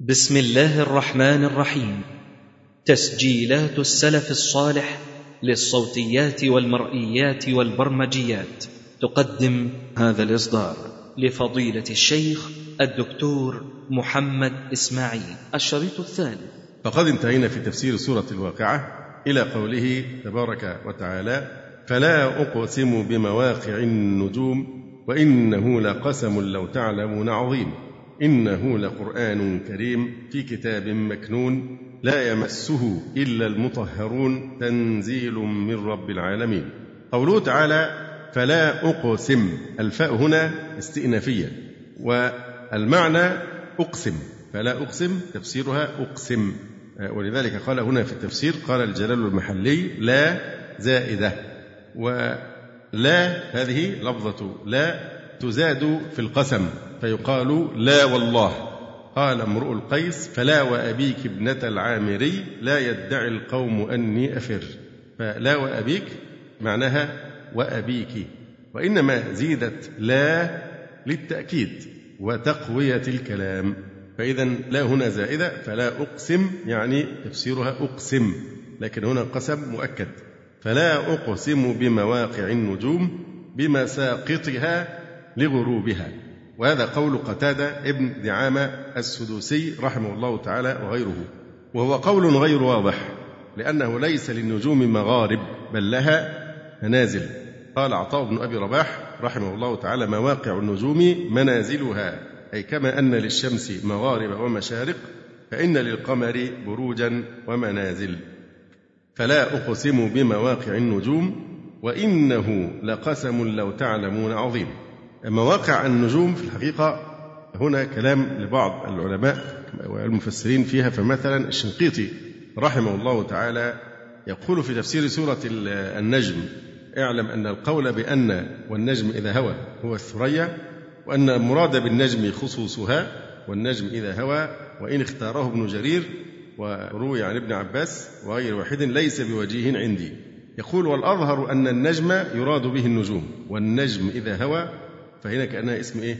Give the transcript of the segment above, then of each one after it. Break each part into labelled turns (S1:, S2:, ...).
S1: بسم الله الرحمن الرحيم. تسجيلات السلف الصالح للصوتيات والمرئيات والبرمجيات. تقدم هذا الإصدار لفضيلة الشيخ الدكتور محمد إسماعيل الشريط الثالث
S2: فقد انتهينا في تفسير سورة الواقعة إلى قوله تبارك وتعالى فلا أقسم بمواقع النجوم وإنه لقسم لو تعلمون عظيم. إنه لقرآن كريم في كتاب مكنون لا يمسه إلا المطهرون تنزيل من رب العالمين. قوله تعالى فلا أقسم. الفاء هنا استئنافية والمعنى أقسم. فلا أقسم تفسيرها أقسم. ولذلك قال هنا في التفسير قال الجلال المحلي لا زائدة. ولا هذه لفظة لا تزاد في القسم. فيقال لا والله. قال امرؤ القيس فلا وأبيك ابنة العامري لا يدعي القوم أني أفر. فلا وأبيك معناها وأبيك. وإنما زيدت لا للتأكيد وتقوية الكلام. فإذا لا هنا زائدة فلا أقسم يعني تفسيرها أقسم لكن هنا قسم مؤكد. فلا أقسم بمواقع النجوم بمساقطها لغروبها. وهذا قول قتادة ابن دعامة السدوسي رحمه الله تعالى وغيره. وهو قول غير واضح لأنه ليس للنجوم مغارب بل لها منازل. قال عطاء بن أبي رباح رحمه الله تعالى مواقع النجوم منازلها؟ أي كما أن للشمس مغارب ومشارق فإن للقمر بروجا ومنازل. فلا أقسم بمواقع النجوم وإنه لقسم لو تعلمون عظيم. مواقع النجوم في الحقيقة هنا كلام لبعض العلماء والمفسرين فيها فمثلا الشنقيطي رحمه الله تعالى يقول في تفسير سورة النجم اعلم أن القول بأن والنجم إذا هوى هو الثريا وأن المراد بالنجم خصوصها والنجم إذا هوى وإن اختاره ابن جرير وروي عن ابن عباس وغير واحد ليس بوجيه عندي. يقول والأظهر أن النجم يراد به النجوم والنجم إذا هوى فهنا كأنها اسم إيه؟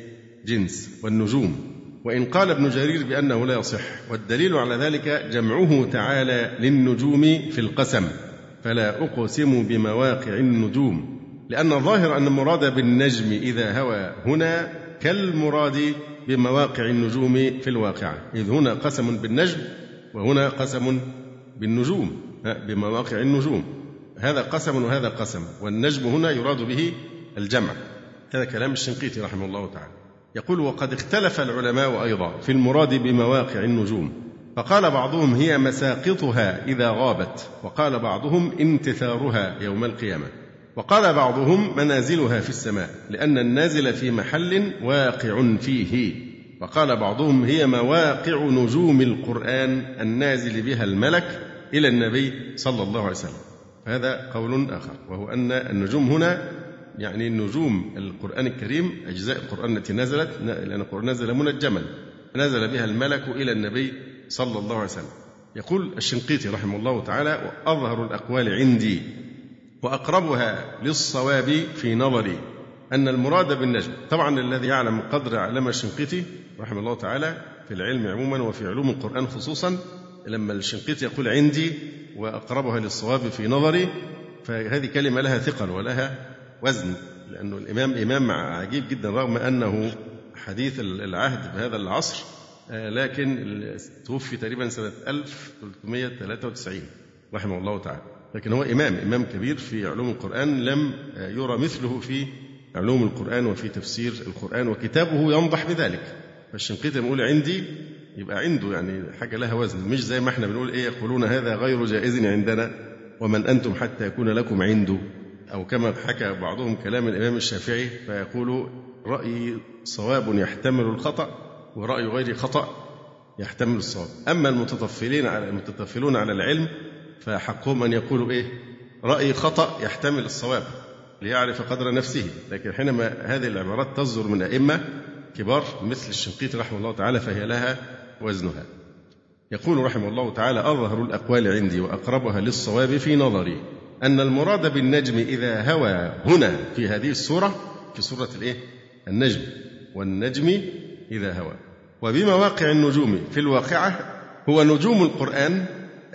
S2: جنس. والنجوم. وإن قال ابن جرير بأنه لا يصح. والدليل على ذلك جمعه تعالى للنجوم في القسم. فلا أقسم بمواقع النجوم. لأن الظاهر أن المراد بالنجم إذا هوى هنا كالمراد بمواقع النجوم في الواقعة إذ هنا قسم بالنجم وهنا قسم بالنجوم. بمواقع النجوم. هذا قسم وهذا قسم. والنجم هنا يراد به الجمع. هذا كلام الشنقيطي رحمه الله تعالى. يقول وقد اختلف العلماء أيضا في المراد بمواقع النجوم فقال بعضهم هي مساقطها إذا غابت وقال بعضهم انتثارها يوم القيامة وقال بعضهم منازلها في السماء لأن النازل في محل واقع فيه وقال بعضهم هي مواقع نجوم القرآن النازل بها الملك إلى النبي صلى الله عليه وسلم هذا قول آخر وهو أن النجوم هنا يعني نجوم القرآن الكريم أجزاء القرآن التي نزلت لأن القرآن نزل منجما. نزل بها الملك إلى النبي صلى الله عليه وسلم. يقول الشنقيطي رحمه الله تعالى وأظهر الأقوال عندي وأقربها للصواب في نظري أن المراد بالنجم طبعا الذي يعلم قدر علم الشنقيطي رحمه الله تعالى في العلم عموما وفي علوم القرآن خصوصا لما الشنقيطي يقول عندي وأقربها للصواب في نظري فهذه كلمة لها ثقل ولها وزن لأنه الإمام إمام عجيب جدا رغم أنه حديث العهد بهذا العصر آه، لكن توفي تقريبا سنة 1393 رحمه الله تعالى. لكن هو إمام إمام كبير في علوم القرآن لم آه، يرى مثله في علوم القرآن وفي تفسير القرآن وكتابه ينضح بذلك. فالشنقيطي يقول عندي يبقى عنده يعني حاجة لها وزن. مش زي ما إحنا بنقول إيه يقولون هذا غير جائز عندنا ومن أنتم حتى يكون لكم عنده. أو كما حكى بعضهم كلام الإمام الشافعي فيقول رأي صواب يحتمل الخطأ ورأي غير خطأ يحتمل الصواب. أما المتطفلين على المتطفلون على العلم فحقهم أن يقولوا إيه؟ رأي خطأ يحتمل الصواب ليعرف قدر نفسه. لكن حينما هذه العبارات تصدر من أئمة كبار مثل الشنقيطي رحمه الله تعالى فهي لها وزنها. يقول رحمه الله تعالى أظهر الأقوال عندي وأقربها للصواب في نظري. أن المراد بالنجم إذا هوى هنا في هذه السورة في سورة الإيه؟ النجم. والنجم إذا هوى. وبمواقع النجوم في الواقعة هو نجوم القرآن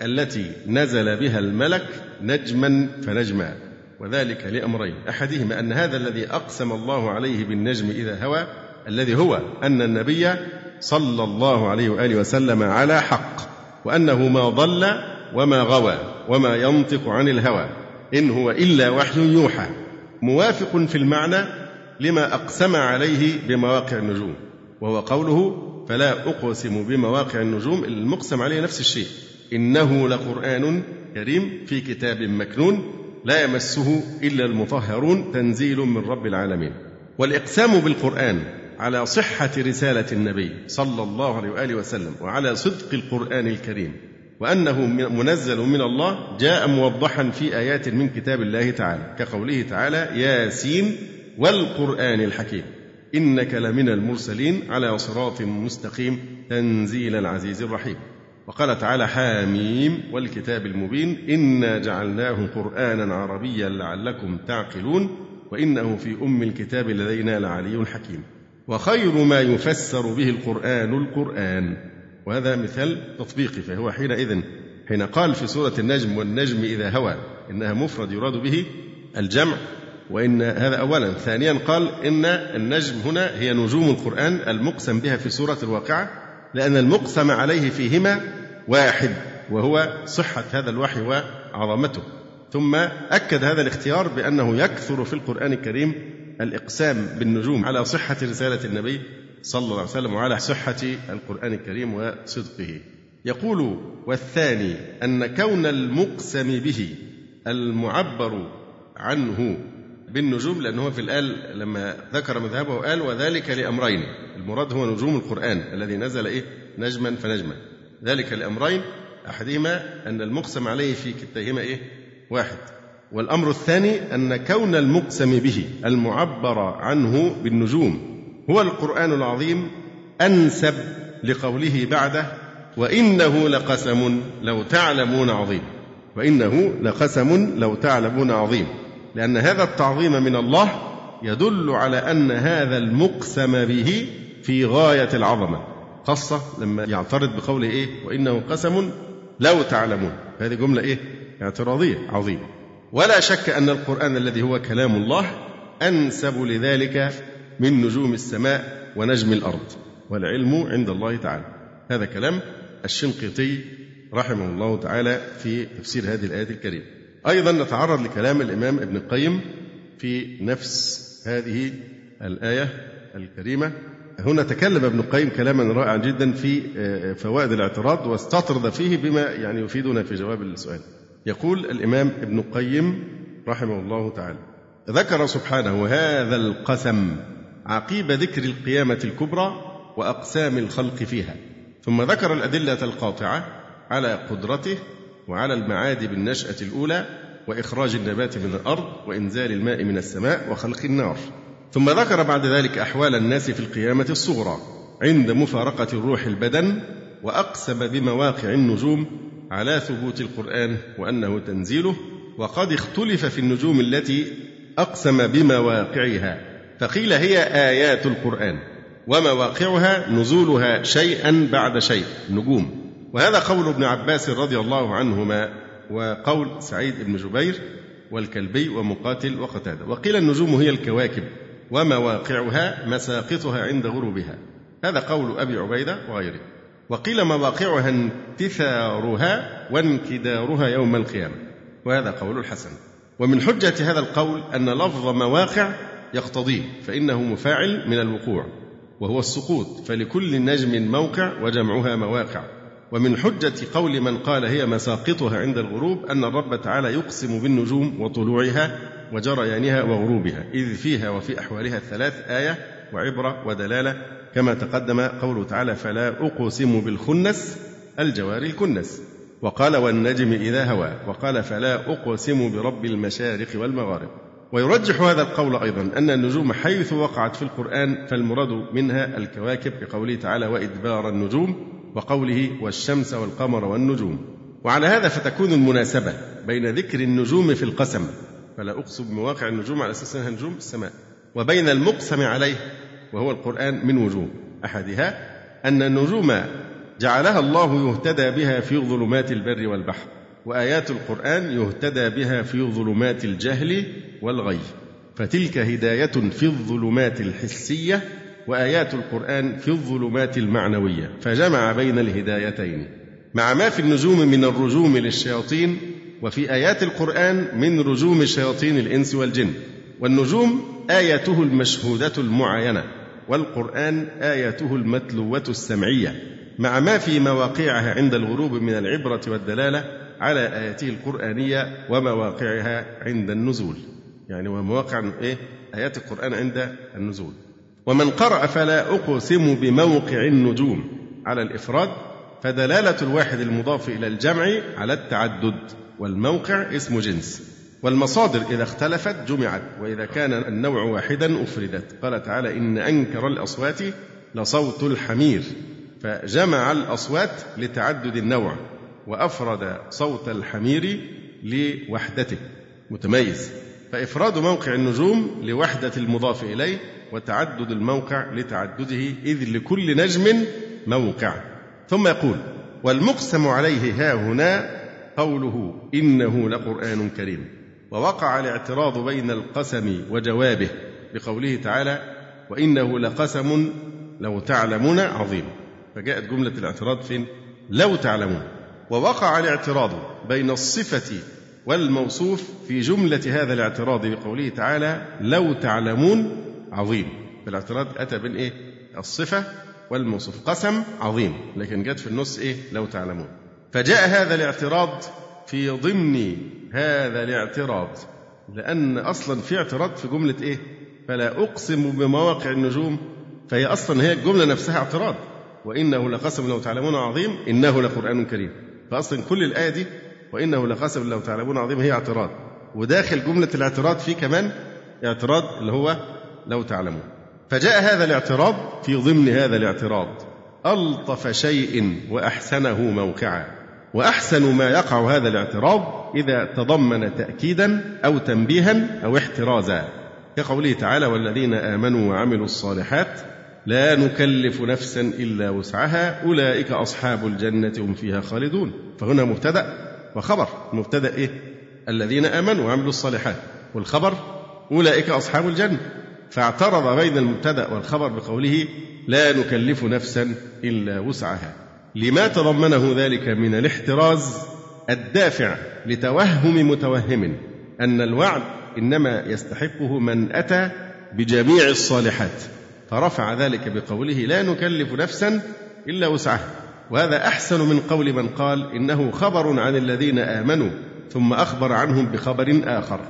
S2: التي نزل بها الملك نجما فنجما. وذلك لأمرين. أحدهما أن هذا الذي أقسم الله عليه بالنجم إذا هوى الذي هو أن النبي صلى الله عليه وآله وسلم على حق وأنه ما ضل وما غوى. وما ينطق عن الهوى. إن هو إلا وحي يوحى. موافق في المعنى لما أقسم عليه بمواقع النجوم. وهو قوله فلا أقسم بمواقع النجوم المقسم عليه نفس الشيء. إنه لقرآن كريم في كتاب مكنون لا يمسه إلا المطهرون. تنزيل من رب العالمين. والإقسام بالقرآن على صحة رسالة النبي صلى الله عليه وآله وسلم وعلى صدق القرآن الكريم وأنه منزل من الله جاء موضحا في آيات من كتاب الله تعالى كقوله تعالى ياسين والقرآن الحكيم إنك لمن المرسلين على صراط مستقيم تنزيل العزيز الرحيم. وقال تعالى حاميم والكتاب المبين إنا جعلناه قرآنا عربيا لعلكم تعقلون وإنه في أم الكتاب لدينا لعلي حكيم وخير ما يفسر به القرآن القرآن. وهذا مثال تطبيقي فهو حينئذ حين قال في سورة النجم والنجم إذا هوى إنها مفرد يراد به الجمع وإن هذا أولا. ثانيا قال إن النجم هنا هي نجوم القرآن المقسم بها في سورة الواقعة لأن المقسم عليه فيهما واحد وهو صحة هذا الوحي وعظمته. ثم أكد هذا الاختيار بأنه يكثر في القرآن الكريم الإقسام بالنجوم على صحة رسالة النبي صلى الله عليه وسلم وعلى صحة القرآن الكريم وصدقه. يقول والثاني أن كون المقسم به المعبر عنه بالنجوم لأنه في الآل لما ذكر مذهبه قال وذلك لأمرين. المراد هو نجوم القرآن الذي نزل إيه؟ نجما فنجما. ذلك لأمرين. أحدهما أن المقسم عليه في كتيهما إيه؟ واحد. والأمر الثاني أن كون المقسم به المعبر عنه بالنجوم هو القرآن العظيم أنسب لقوله بعده وإنه لقسم لو تعلمون عظيم. وإنه لقسم لو تعلمون عظيم. لأن هذا التعظيم من الله يدل على أن هذا المقسم به في غاية العظمة. خاصة لما يعترض بقوله إيه؟ وإنه قسم لو تعلمون. هذه جملة إيه؟ اعتراضية عظيمة. ولا شك أن القرآن الذي هو كلام الله أنسب لذلك من نجوم السماء ونجم الأرض والعلم عند الله تعالى. هذا كلام الشنقيطي رحمه الله تعالى في تفسير هذه الآية الكريمة. أيضا نتعرض لكلام الإمام ابن القيم في نفس هذه الآية الكريمة. هنا تكلم ابن القيم كلاما رائعا جدا في آه، فوائد الاعتراض واستطرد فيه بما يعني يفيدنا في جواب السؤال. يقول الإمام ابن القيم رحمه الله تعالى ذكر سبحانه هذا القسم عقيب ذكر القيامة الكبرى وأقسام الخلق فيها. ثم ذكر الأدلة القاطعة على قدرته وعلى المعاد بالنشأة الأولى وإخراج النبات من الأرض وإنزال الماء من السماء وخلق النار. ثم ذكر بعد ذلك أحوال الناس في القيامة الصغرى عند مفارقة الروح البدن وأقسم بمواقع النجوم على ثبوت القرآن وأنه تنزيله وقد اختلف في النجوم التي أقسم بمواقعها. فقيل هي آيات القرآن ومواقعها نزولها شيئا بعد شيء نجوم. وهذا قول ابن عباس رضي الله عنهما وقول سعيد بن جبير والكلبي ومقاتل وقتادة. وقيل النجوم هي الكواكب ومواقعها مساقطها عند غروبها. هذا قول أبي عبيدة وغيره. وقيل مواقعها انتثارها وانكدارها يوم القيامة وهذا قول الحسن. ومن حجة هذا القول أن لفظ مواقع يقتضيه فإنه مفاعل من الوقوع وهو السقوط فلكل نجم موقع وجمعها مواقع. ومن حجة قول من قال هي مساقطها عند الغروب أن الرب تعالى يقسم بالنجوم وطلوعها وجريانها وغروبها إذ فيها وفي أحوالها الثلاث آية وعبرة ودلالة. كما تقدم قوله تعالى فلا أقسم بالخنس الجوار الكنس وقال والنجم إذا هوى وقال فلا أقسم برب المشارق والمغارب ويرجح هذا القول أيضا أن النجوم حيث وقعت في القرآن فالمراد منها الكواكب بقوله تعالى وإدبار النجوم وقوله والشمس والقمر والنجوم وعلى هذا فتكون المناسبة بين ذكر النجوم في القسم. فلا أقسم بمواقع النجوم على أساس أنها نجوم السماء. وبين المقسم عليه وهو القرآن من وجوه أحدها أن النجوم جعلها الله يهتدى بها في ظلمات البر والبحر. وآيات القرآن يهتدى بها في ظلمات الجهل والغي. فتلك هداية في الظلمات الحسية وآيات القرآن في الظلمات المعنوية. فجمع بين الهدايتين. مع ما في النجوم من الرجوم للشياطين وفي آيات القرآن من رجوم شياطين الإنس والجن. والنجوم آياته المشهودة المعاينة والقرآن آياته المتلوة السمعية. مع ما في مواقعها عند الغروب من العبرة والدلالة على آياته القرآنية ومواقعها عند النزول. يعني ومواقع إيه؟ آيات القرآن عند النزول. ومن قرأ فلا أقسم بموقع النجوم. على الإفراد فدلالة الواحد المضاف إلى الجمع على التعدد والموقع اسم جنس. والمصادر إذا اختلفت جمعت وإذا كان النوع واحدا أفردت. قال تعالى إن أنكر الأصوات لصوت الحمير. فجمع الأصوات لتعدد النوع. وأفرد صوت الحمير لوحدته. متميز. فإفراد موقع النجوم لوحدة المضاف إليه وتعدد الموقع لتعدده إذ لكل نجم موقع. ثم يقول والمقسم عليه ها هنا قوله إنه لقرآن كريم. ووقع الاعتراض بين القسم وجوابه بقوله تعالى وإنه لقسم لو تعلمون عظيم. فجاءت جملة الاعتراض فين؟ لو تعلمون. ووقع الاعتراض بين الصفة والموصوف في جملة هذا الاعتراض بقوله تعالى لو تعلمون عظيم. الاعتراض أتى بين إيه؟ الصفة والموصوف. قسم عظيم لكن جت في النص إيه؟ لو تعلمون. فجاء هذا الاعتراض في ضمن هذا الاعتراض لأن أصلا في اعتراض في جملة إيه؟ فلا أقسم بمواقع النجوم. فهي أصلا هي الجملة نفسها اعتراض. وإنه لقسم لو تعلمون عظيم إنه لقرآن كريم. فأصلا كل الآية دي وإنه لقسم لو تعلمون عظيم هي اعتراض. وداخل جملة الاعتراض في كمان اعتراض اللي هو لو تعلمون. فجاء هذا الاعتراض في ضمن هذا الاعتراض. ألطف شيء وأحسنه موقعا. وأحسن ما يقع هذا الاعتراض إذا تضمن تأكيدا أو تنبيها أو احترازا. كقوله تعالى والذين آمنوا وعملوا الصالحات لا نكلف نفسا إلا وسعها. أولئك أصحاب الجنة هم فيها خالدون. فهنا مبتدأ وخبر. المبتدأ إيه؟ الذين آمنوا وعملوا الصالحات. والخبر أولئك أصحاب الجنة. فاعترض بين المبتدأ والخبر بقوله لا نكلف نفسا إلا وسعها. لما تضمنه ذلك من الاحتراز الدافع لتوهم متوهم أن الوعد إنما يستحقه من أتى بجميع الصالحات. فرفع ذلك بقوله لا نكلف نفسا إلا وسعها. وهذا أحسن من قول من قال إنه خبر عن الذين آمنوا ثم أخبر عنهم بخبر آخر.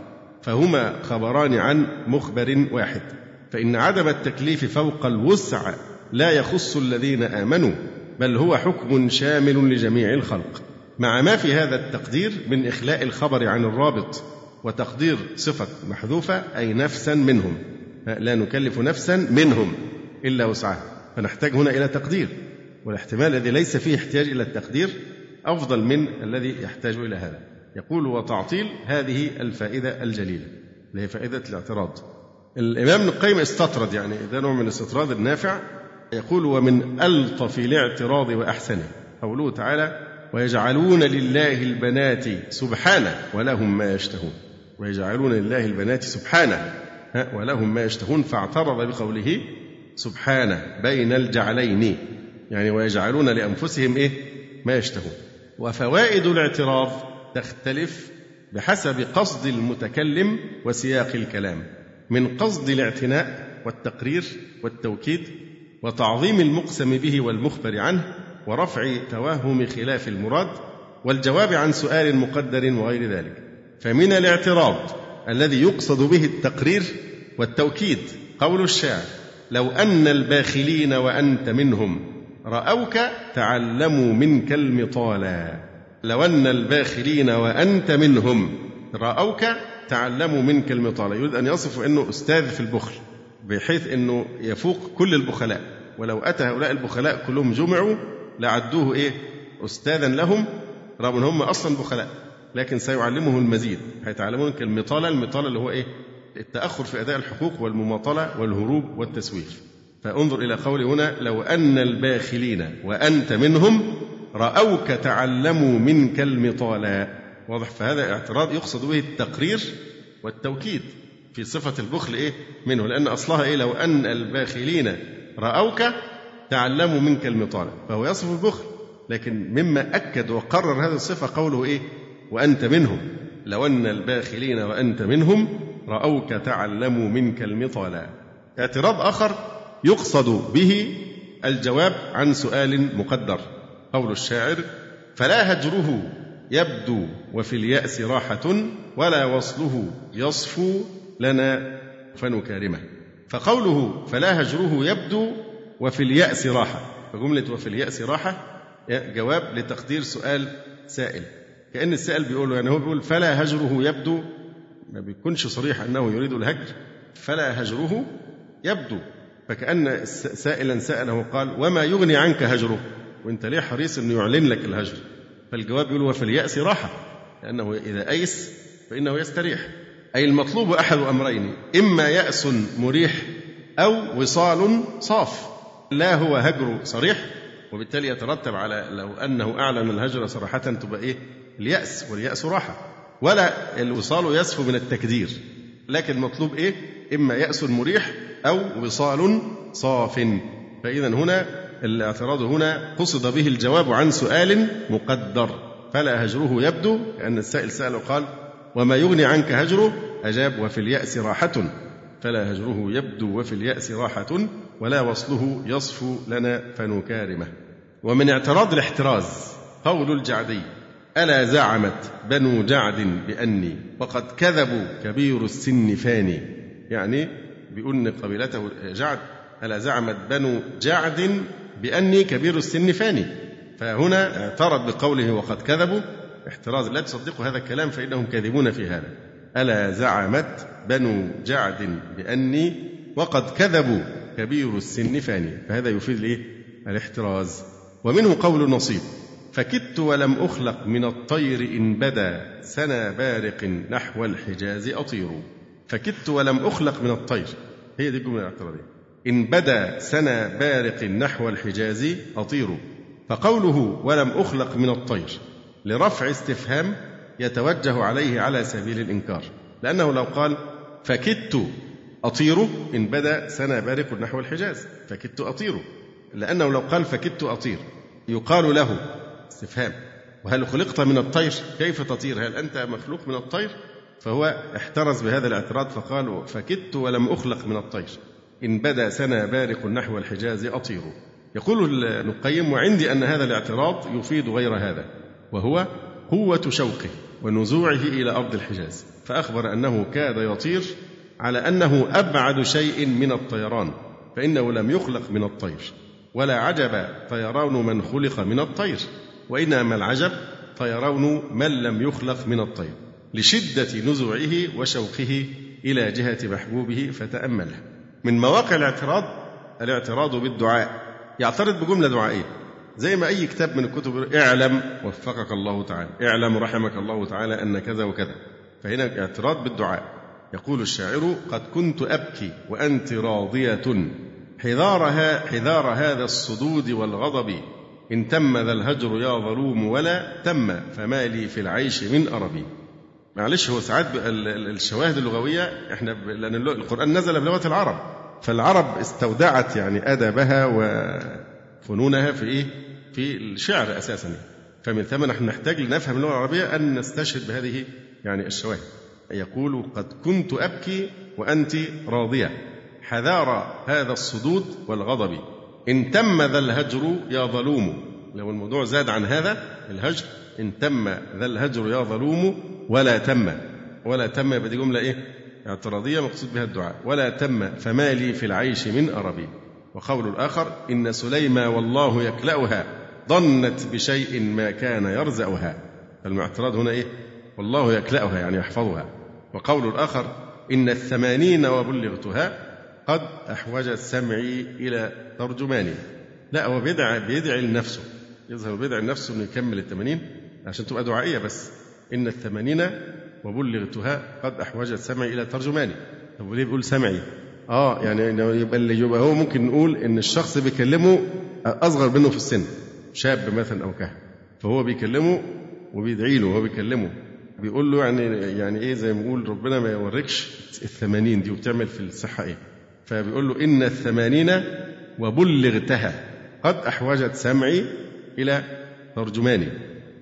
S2: فهما خبران عن مخبر واحد. فإن عدم التكليف فوق الوسع لا يخص الذين آمنوا بل هو حكم شامل لجميع الخلق. مع ما في هذا التقدير من إخلاء الخبر عن الرابط وتقدير صفة محذوفة أي نفسا منهم. لا نكلف نفسا منهم إلا وسعها. فنحتاج هنا إلى تقدير والاحتمال الذي ليس فيه احتياج إلى التقدير أفضل من الذي يحتاج إلى هذا. يقول وتعطيل هذه الفائدة الجليلة اللي هي فائدة الاعتراض. الإمام ابن القيم استطرد يعني ده نوع من الاستطراد النافع يقول ومن ألطف الاعتراض وأحسنه. قوله تعالى ويجعلون لله البنات سبحانه ولهم ما يشتهون. ويجعلون لله البنات سبحانه ولهم ما يشتهون فاعترض بقوله سبحانه بين الجعلين. يعني ويجعلون لأنفسهم إيه؟ ما يشتهون. وفوائد الاعتراض تختلف بحسب قصد المتكلم وسياق الكلام. من قصد الاعتناء والتقرير والتوكيد وتعظيم المقسم به والمخبر عنه ورفع توهم خلاف المراد والجواب عن سؤال مقدر وغير ذلك. فمن الاعتراض الذي يقصد به التقرير والتوكيد. قول الشاعر لو أن الباخلين وأنت منهم رأوك تعلموا منك المطالا. لو أن الباخلين وأنت منهم رأوك تعلموا منك المطالا. يريد أن يصف أنه أستاذ في البخل بحيث أنه يفوق كل البخلاء. ولو أتى هؤلاء البخلاء كلهم جمعوا لعدوه إيه؟ أستاذا لهم رغم أن هم أصلا بخلاء. لكن سيعلمه المزيد هيتعلمون كالمطالة المطالة اللي هو إيه؟ التأخر في أداء الحقوق والمماطلة والهروب والتسويف. فانظر إلى قوله هنا لو أن الباخلين وأنت منهم رأوك تعلموا منك المطالا واضح؟ فهذا اعتراض يقصد به التقرير والتوكيد في صفة البخل إيه؟ منه. لأن أصلها إيه؟ لو أن الباخلين رأوك تعلموا منك المطالة. فهو يصف البخل لكن مما أكد وقرر هذه الصفة قوله إيه؟ وأنت منهم. لو أن الباخلين وأنت منهم رأوك تعلموا منك المطالة اعتراض آخر يقصد به الجواب عن سؤال مقدر. قول الشاعر فلا هجره يبدو وفي اليأس راحة ولا وصله يصفو لنا فنكارمه فقوله فلا هجره يبدو وفي اليأس راحة فجملة وفي اليأس راحة جواب لتقدير سؤال سائل. كأن السائل بيقول له يعني هو بيقول فلا هجره يبدو ما بيكونش صريح أنه يريد الهجر. فلا هجره يبدو. فكأن سائلا سأله قال وما يغني عنك هجره؟ وإنت ليه حريص إنه يعلن لك الهجر؟ فالجواب يقول وفي اليأس راحة لأنه إذا أيس فإنه يستريح. أي المطلوب أحد أمرين إما يأس مريح أو وصال صاف. لا هو هجر صريح وبالتالي يترتب على لو أنه أعلن الهجر صراحة تبقى إيه؟ اليأس واليأس راحة. ولا الوصال يسفو من التكدير. لكن مطلوب إيه؟ إما يأس مريح أو وصال صاف. فإذا هنا الاعتراض هنا قصد به الجواب عن سؤال مقدر. فلا هجره يبدو كأن السائل سأل وقال وما يغني عنك هجره؟ أجاب وفي اليأس راحة. فلا هجره يبدو وفي اليأس راحة ولا وصله يصفو لنا فنكارمه. ومن اعتراض الاحتراز قول الجعدي ألا زعمت بنو جعد بأني وقد كذبوا كبير السن فاني. يعني بأن قبيلته جعد ألا زعمت بنو جعد بأني كبير السن فاني. فهنا اعترض بقوله وقد كذبوا. احتراز لا تصدقوا هذا الكلام فإنهم كاذبون في هذا. ألا زعمت بنو جعد بأني وقد كذبوا كبير السن فاني. فهذا يفيد الإيه؟ الاحتراز. ومنه قول نصيب. فكدت ولم أخلق من الطير إن بدا سنا بارق نحو الحجاز أطير. فكدت ولم أخلق من الطير. هي دي الجملة الاعتراضية إن بدا سنا بارق نحو الحجاز أطير. فقوله ولم أخلق من الطير لرفع استفهام يتوجه عليه على سبيل الإنكار. لأنه لو قال فكدت أطير إن بدا سنا بارق نحو الحجاز. فكدت أطير. لأنه لو قال فكدت أطير يقال له استفهام. وهل خلقت من الطير؟ كيف تطير؟ هل أنت مخلوق من الطير؟ فهو احترز بهذا الاعتراض فقال فكدت ولم أخلق من الطير. إن بدا سنا بارق نحو الحجاز أطير. يقول ابن القيم وعندي أن هذا الاعتراض يفيد غير هذا وهو قوة شوقه ونزوعه إلى أرض الحجاز. فأخبر أنه كاد يطير على أنه أبعد شيء من الطيران فإنه لم يخلق من الطير ولا عجب طيران من خلق من الطير. وإنما العجب طيران من لم يخلق من الطير لشدة نزوعه وشوقه إلى جهة محبوبه فتأمله. من مواقع الاعتراض الاعتراض بالدعاء. يعترض بجملة دعائية زي ما أي كتاب من الكتب اعلم وفقك الله تعالى. اعلم رحمك الله تعالى أن كذا وكذا. فهنا اعتراض بالدعاء. يقول الشاعر قد كنت أبكي وأنت راضية. حذارها حذار هذا الصدود والغضب إن تم ذا الهجر يا ظلوم ولا تم فما لي في العيش من أربي. معلش هو ساعات الشواهد اللغوية إحنا لأن القرآن نزل بلغة العرب. فالعرب استودعت يعني أدبها وفنونها في إيه؟ في الشعر أساسا. فمن ثم نحن نحتاج لنفهم اللغة العربية أن نستشهد بهذه يعني الشواهد. يقول قد كنت أبكي وأنت راضية. حذار هذا الصدود والغضب. إن تم ذا الهجر يا ظلوم. لو الموضوع زاد عن هذا الهجر إن تم ذا الهجر يا ظلوم ولا تم. ولا تم يبقى دي جملة إيه؟ اعتراضية مقصود بها الدعاء. ولا تم فما لي في العيش من أربي. وقول الآخر إن سليما والله يكلأها. ظنت بشيء ما كان يرزأها. فالمعترض هنا إيه؟ والله يكلأها يعني يحفظها. وقول الآخر إن الثمانين وبلغتها قد أحوجت سمعي إلى ترجماني. لا هو بيدعي بيدعي لنفسه. يظهر بيدعي لنفسه إنه يكمل الثمانين عشان تبقى دعائية بس. إن الثمانين وبلغتها قد أحوجت سمعي إلى ترجماني. طب وليه بيقول سمعي؟ آه يعني يبقى اللي يبقى هو ممكن نقول إن الشخص بيكلمه أصغر منه في السن شاب مثلا أو كهف. فهو بيكلمه وبيدعي له وهو بيكلمه. بيقول له يعني يعني إيه زي ما بيقول ربنا ما يوريكش الثمانين دي وبتعمل في الصحة إيه. فبيقول له إن الثمانين وبلغتها. قد أحوجت سمعي إلى ترجماني.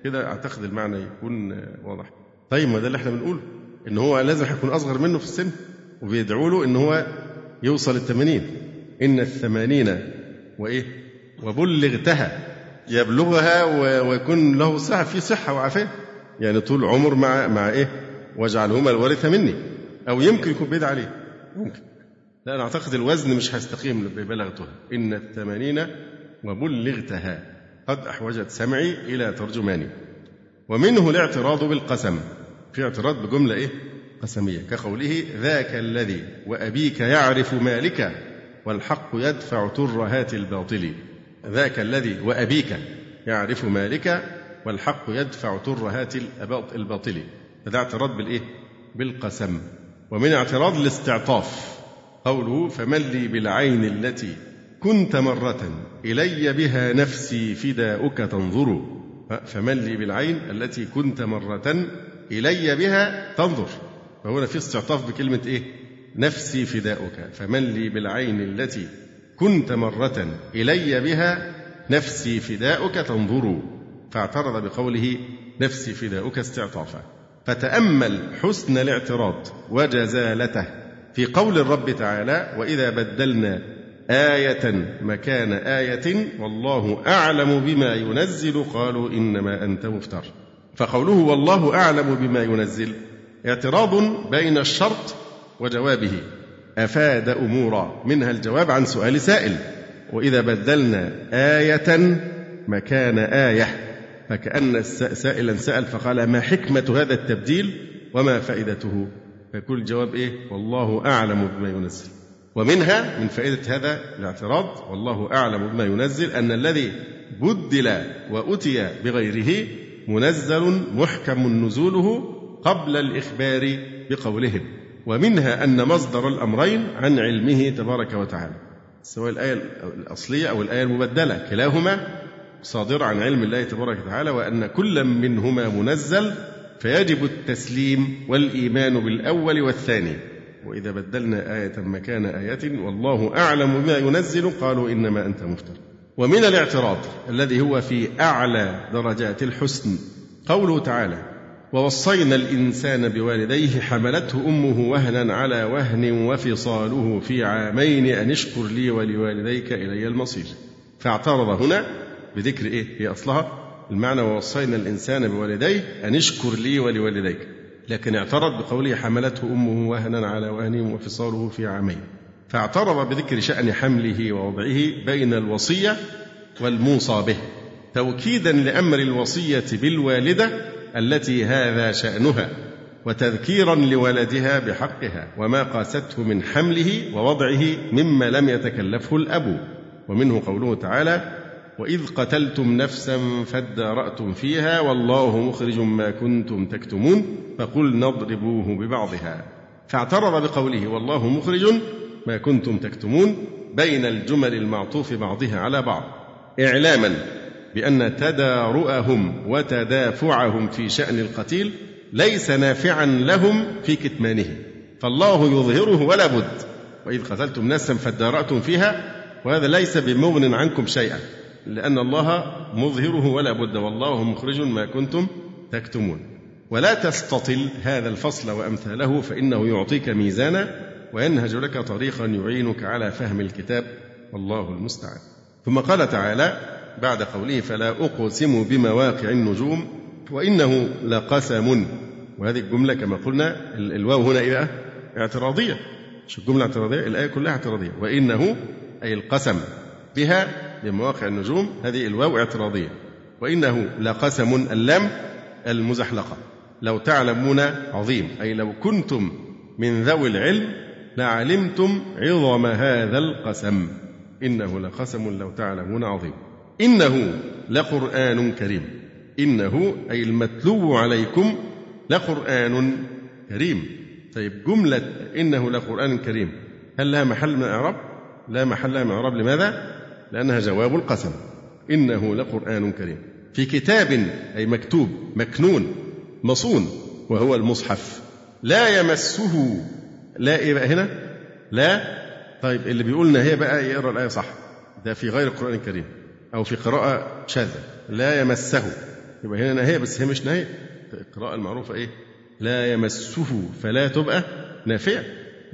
S2: كده أعتقد المعنى يكون واضح. طيب ما ده اللي إحنا بنقوله إن هو لازم هيكون أصغر منه في السن وبيدعوا له إن هو يوصل الثمانين إن الثمانين وإيه؟ وبلغتها. يبلغها ويكون له صحة في صحة وعافية. يعني طول عمر مع مع إيه؟ واجعلهما الوارث مني. أو يمكن يكون بعيد عليه. ممكن. لا أنا أعتقد الوزن مش هيستقيم ببلغتها إن الثمانين وبلغتها قد أحوجت سمعي إلى ترجماني. ومنه الاعتراض بالقسم. في اعتراض بجملة إيه؟ قسمية. كقوله ذاك الذي وأبيك يعرف مالك والحق يدفع ترهات الباطل. ذاك الذي وأبيك يعرف مالك والحق يدفع ترهات الباطل. هذا اعتراض بالإيه؟ بالقسم. ومن اعتراض الاستعطاف. قوله فمن لي بالعين التي كنت مرة إلي بها نفسي فداؤك تنظر. فمن لي بالعين التي كنت مرة إلي بها تنظر. فهنا في استعطاف بكلمة إيه؟ نفسي فداؤك. فمن لي بالعين التي كنت مرة إلي بها نفسي فداؤك تنظر. فاعترض بقوله نفسي فداؤك استعطافا. فتأمل حسن الاعتراض وجزالته. في قول الرب تعالى وإذا بدلنا آية مكان آية والله أعلم بما ينزل قالوا إنما أنت مفتر. فقوله والله أعلم بما ينزل اعتراض بين الشرط وجوابه. أفاد أمورا. منها الجواب عن سؤال سائل وإذا بدلنا آية مكان آية فكأن سائلا سأل فقال ما حكمة هذا التبديل وما فائدته؟ فيكون الجواب إيه؟ والله أعلم بما ينزل. ومنها من فائدة هذا الاعتراض والله أعلم بما ينزل أن الذي بدل وأتي بغيره منزل محكم نزوله قبل الإخبار بقولهم. ومنها أن مصدر الأمرين عن علمه تبارك وتعالى. سواء الآية الأصلية أو الآية المبدلة كلاهما صادر عن علم الله تبارك وتعالى وأن كل منهما منزل فيجب التسليم والإيمان بالأول والثاني. وإذا بدلنا آية مكان آية والله أعلم بما ينزل قالوا إنما أنت مفتر. ومن الاعتراض الذي هو في أعلى درجات الحسن قوله تعالى ووصينا الإنسان بوالديه حملته أمه وهنا على وهن وفصاله في عامين أن اشكر لي ولوالديك إلي المصير. فاعترض هنا بذكر إيه؟ هي أصلها المعنى ووصينا الإنسان بوالديه أن اشكر لي ولوالديك. لكن اعترض بقوله حملته أمه وهنا على وهن وفصاله في عامين. فاعترض بذكر شأن حمله ووضعه بين الوصية والموصى به توكيدا لأمر الوصية بالوالدة التي هذا شأنها وتذكيرا لولدها بحقها وما قاسته من حمله ووضعه مما لم يتكلفه الأب. ومنه قوله تعالى وإذ قتلتم نفسا فادارأتم فيها والله مخرج ما كنتم تكتمون فقل نضربوه ببعضها. فاعترض بقوله والله مخرج ما كنتم تكتمون بين الجمل المعطوف بعضها على بعض إعلاما بأن تدارؤهم وتدافعهم في شأن القتيل ليس نافعا لهم في كتمانه فالله يظهره ولا بد. وإذ قتلتم نفسا فادارأتم فيها وهذا ليس بمغن عنكم شيئا. لأن الله مظهره ولا بد والله مخرج ما كنتم تكتمون. ولا تستطل هذا الفصل وأمثاله فإنه يعطيك ميزانا وينهج لك طريقا يعينك على فهم الكتاب والله المستعان. ثم قال تعالى بعد قوله فلا أقسم بمواقع النجوم وإنه لقسم. وهذه الجملة كما قلنا الواو هنا إيه؟ اعتراضية. مش الجملة اعتراضية الآية كلها اعتراضية. وإنه أي القسم بها بمواقع النجوم هذه الواو اعتراضية وإنه لقسم اللام المزحلقة. لو تعلمون عظيم أي لو كنتم من ذوي العلم لعلمتم عظم هذا القسم. إنه لقسم لو تعلمون عظيم. إنه لقرآن كريم. إنه أي المتلو عليكم لقرآن كريم. طيب جملة إنه لقرآن كريم هل لها محل من الإعراب؟ لا محل لها من الإعراب لماذا؟ لأنها جواب القسم. إنه لقرآن كريم. في كتاب أي مكتوب مكنون مصون وهو المصحف. لا يمسه. لا إيه بقى هنا؟ لا؟ طيب اللي بيقولنا هي بقى يقرأ الآية صح. ده في غير القرآن الكريم. أو في قراءة شاذة. لا يمسه. يبقى هنا نهاية بس هي مش نهاية. القراءة المعروفة إيه؟ لا يمسه. فلا تبقى نافية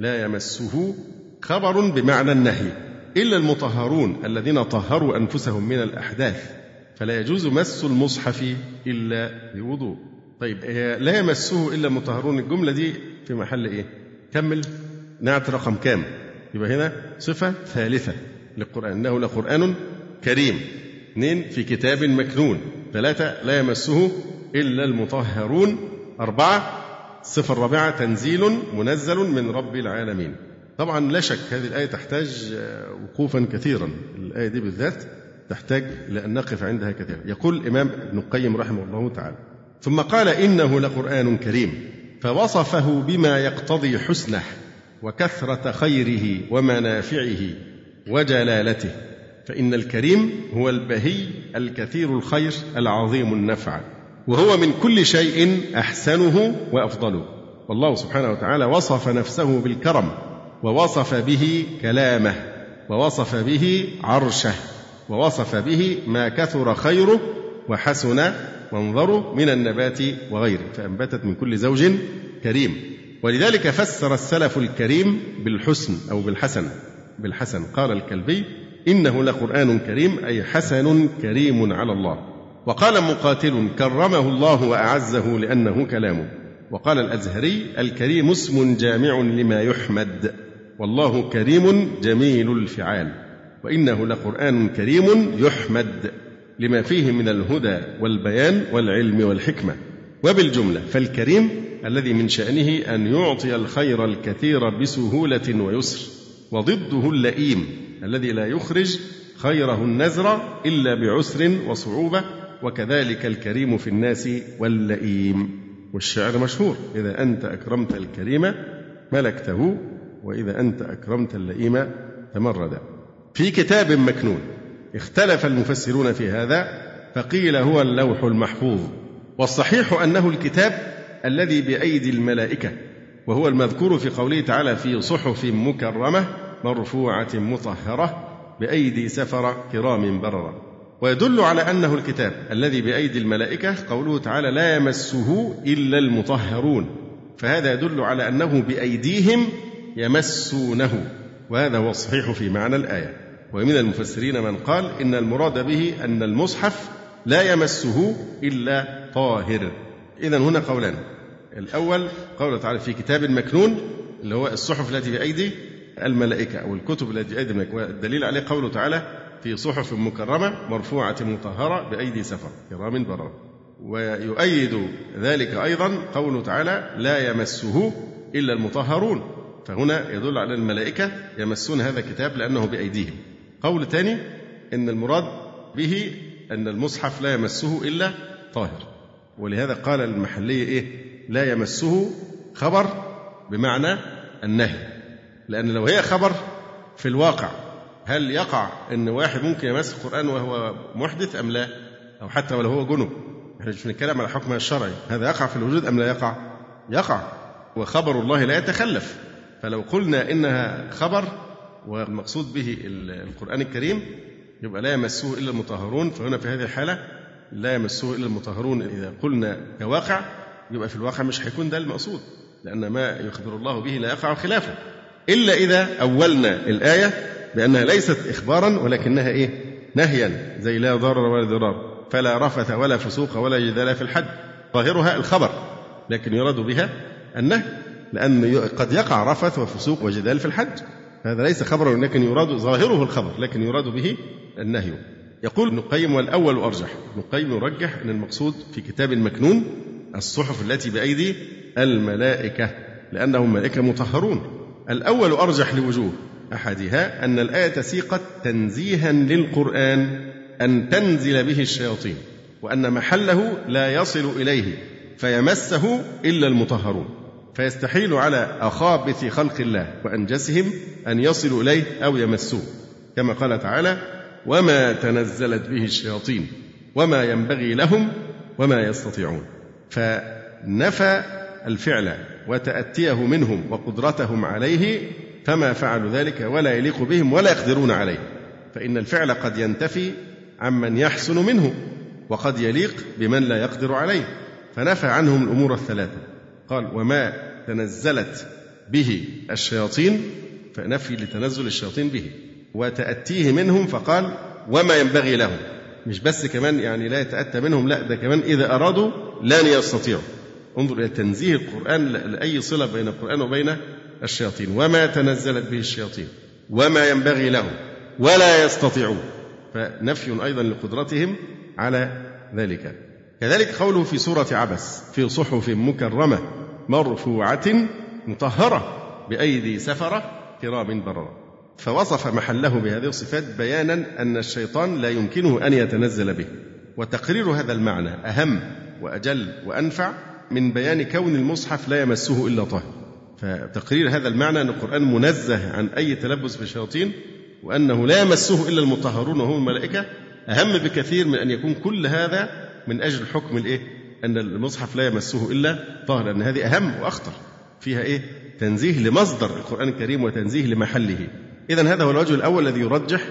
S2: لا يمسه خبر بمعنى النهي. إلا المطهرون الذين طهروا أنفسهم من الأحداث فلا يجوز مس المصحف إلا بوضوء. طيب لا يمسه إلا المطهرون. الجملة دي في محل إيه؟ كمل. نعت رقم كام؟ يبقى هنا صفة ثالثة للقرآن. إنه لقرآن كريم. اثنين في كتاب مكنون. ثلاثة لا يمسه إلا المطهرون. أربعة الصفة الرابعة تنزيل منزل من رب العالمين. طبعا لا شك هذه الآية تحتاج وقوفا كثيرا. الآية دي بالذات تحتاج إلى أن نقف عندها كثيرا. يقول الإمام ابن القيم رحمه الله تعالى ثم قال إنه لقرآن كريم فوصفه بما يقتضي حسنه وكثرة خيره ومنافعه وجلالته فإن الكريم هو البهي الكثير الخير العظيم النفع وهو من كل شيء أحسنه وأفضله. والله سبحانه وتعالى وصف نفسه بالكرم ووصف به كلامه ووصف به عرشه ووصف به ما كثر خيره وحسن منظره من النبات وغيره فأنبتت من كل زوج كريم. ولذلك فسر السلف الكريم بالحسن أو بالحسن. بالحسن قال الكلبي إنه لقرآن كريم أي حسن كريم على الله. وقال مقاتل كرمه الله وأعزه لأنه كلامه. وقال الأزهري الكريم اسم جامع لما يحمد. والله كريم جميل الفعال وإنه لقرآن كريم يحمد لما فيه من الهدى والبيان والعلم والحكمة. وبالجملة فالكريم الذي من شأنه أن يعطي الخير الكثير بسهولة ويسر وضده اللئيم الذي لا يخرج خيره النزر إلا بعسر وصعوبة وكذلك الكريم في الناس واللئيم. والشعر مشهور إذا أنت أكرمت الكريم ملكته وإذا أنت أكرمت اللئيم تمرد. في كتاب مكنون اختلف المفسرون في هذا فقيل هو اللوح المحفوظ. والصحيح أنه الكتاب الذي بأيدي الملائكة وهو المذكور في قوله تعالى في صحف مكرمة مرفوعة مطهرة بأيدي سفر كرام بررة. ويدل على أنه الكتاب الذي بأيدي الملائكة قوله تعالى لا يمسه إلا المطهرون. فهذا يدل على أنه بأيديهم يمسونه. وهذا هو الصحيح في معنى الآية. ومن المفسرين من قال إن المراد به أن المصحف لا يمسه إلا طاهر. إذا هنا قولان. الأول قوله تعالى في كتاب مكنون اللي هو الصحف التي بأيدي الملائكة أو الكتب التي بأيدي الملائكة. والدليل عليه قوله تعالى في صحف مكرمة مرفوعة مطهرة بأيدي سفر كرام بررة. ويؤيد ذلك أيضا قوله تعالى لا يمسه إلا المطهرون. فهنا يدل على الملائكة يمسون هذا الكتاب لأنه بأيديهم. قول ثاني إن المراد به أن المصحف لا يمسه إلا طاهر. ولهذا قال المحلية إيه؟ لا يمسه خبر بمعنى النهي. لأن لو هي خبر في الواقع هل يقع أن واحد ممكن يمس القرآن وهو محدث أم لا؟ أو حتى ولو هو جنب إحنا مش بنتكلم على حكمها الشرعي. هذا يقع في الوجود أم لا يقع؟ يقع. وخبر الله لا يتخلف. فلو قلنا إنها خبر والمقصود به القرآن الكريم يبقى لا يمسه إلا المطهرون. فهنا في هذه الحالة لا يمسه إلا المطهرون. إذا قلنا كواقع يبقى في الواقع مش هيكون ده المقصود لأن ما يخبر الله به لا يقع خلافه. إلا إذا أولنا الآية بأنها ليست إخبارا ولكنها إيه؟ نهيا زي لا ضرر ولا ضرار. فلا رفث ولا فسوق ولا جدال في الحج ظاهرها الخبر لكن يراد بها النهي. لأن قد يقع رفث وفسوق وجدال في الحج. هذا ليس خبرا ولكن يراد ظاهره الخبر لكن يراد به النهي. يقول ابن القيم والأول أرجح ابن القيم يرجح أن المقصود في كتاب المكنون الصحف التي بأيدي الملائكة لأنهم ملائكة مطهرون. الأول أرجح لوجوه أحدها أن الآية سيقت تنزيها للقرآن أن تنزل به الشياطين وأن محله لا يصل إليه فيمسه إلا المطهرون. فيستحيل على أخابث خلق الله وأنجسهم أن يصلوا إليه أو يمسوه. كما قال تعالى وما تنزلت به الشياطين وما ينبغي لهم وما يستطيعون. فنفى الفعل وتأتيه منهم وقدرتهم عليه فما فعلوا ذلك ولا يليق بهم ولا يقدرون عليه. فإن الفعل قد ينتفي عمن يحسن منه وقد يليق بمن لا يقدر عليه. فنفى عنهم الأمور الثلاثة. قال وما تنزلت به الشياطين فنفي لتنزل الشياطين به. وتأتيه منهم فقال وما ينبغي لهم. مش بس كمان يعني لا يتأتى منهم لا ده كمان إذا أرادوا لن يستطيعوا. انظر إلى تنزيه القرآن لأي صلة بين القرآن وبين الشياطين. وما تنزلت به الشياطين. وما ينبغي لهم. ولا يستطيعون. فنفي أيضا لقدرتهم على ذلك. كذلك قوله في سورة عبس في صحف مكرمة مرفوعة مطهرة بأيدي سفرة كرام بررة. فوصف محله بهذه الصفات بيانا أن الشيطان لا يمكنه أن يتنزل به. وتقرير هذا المعنى أهم وأجل وأنفع من بيان كون المصحف لا يمسه إلا طاهر فتقرير هذا المعنى أن القرآن منزه عن أي تلبس بالشياطين وأنه لا يمسه إلا المطهرون وهم الملائكة أهم بكثير من أن يكون كل هذا من أجل حكم الإيه؟ أن المصحف لا يمسه إلا طاهر لأن هذه أهم وأخطر فيها إيه؟ تنزيه لمصدر القرآن الكريم وتنزيه لمحله إذا هذا هو الوجه الأول الذي يرجح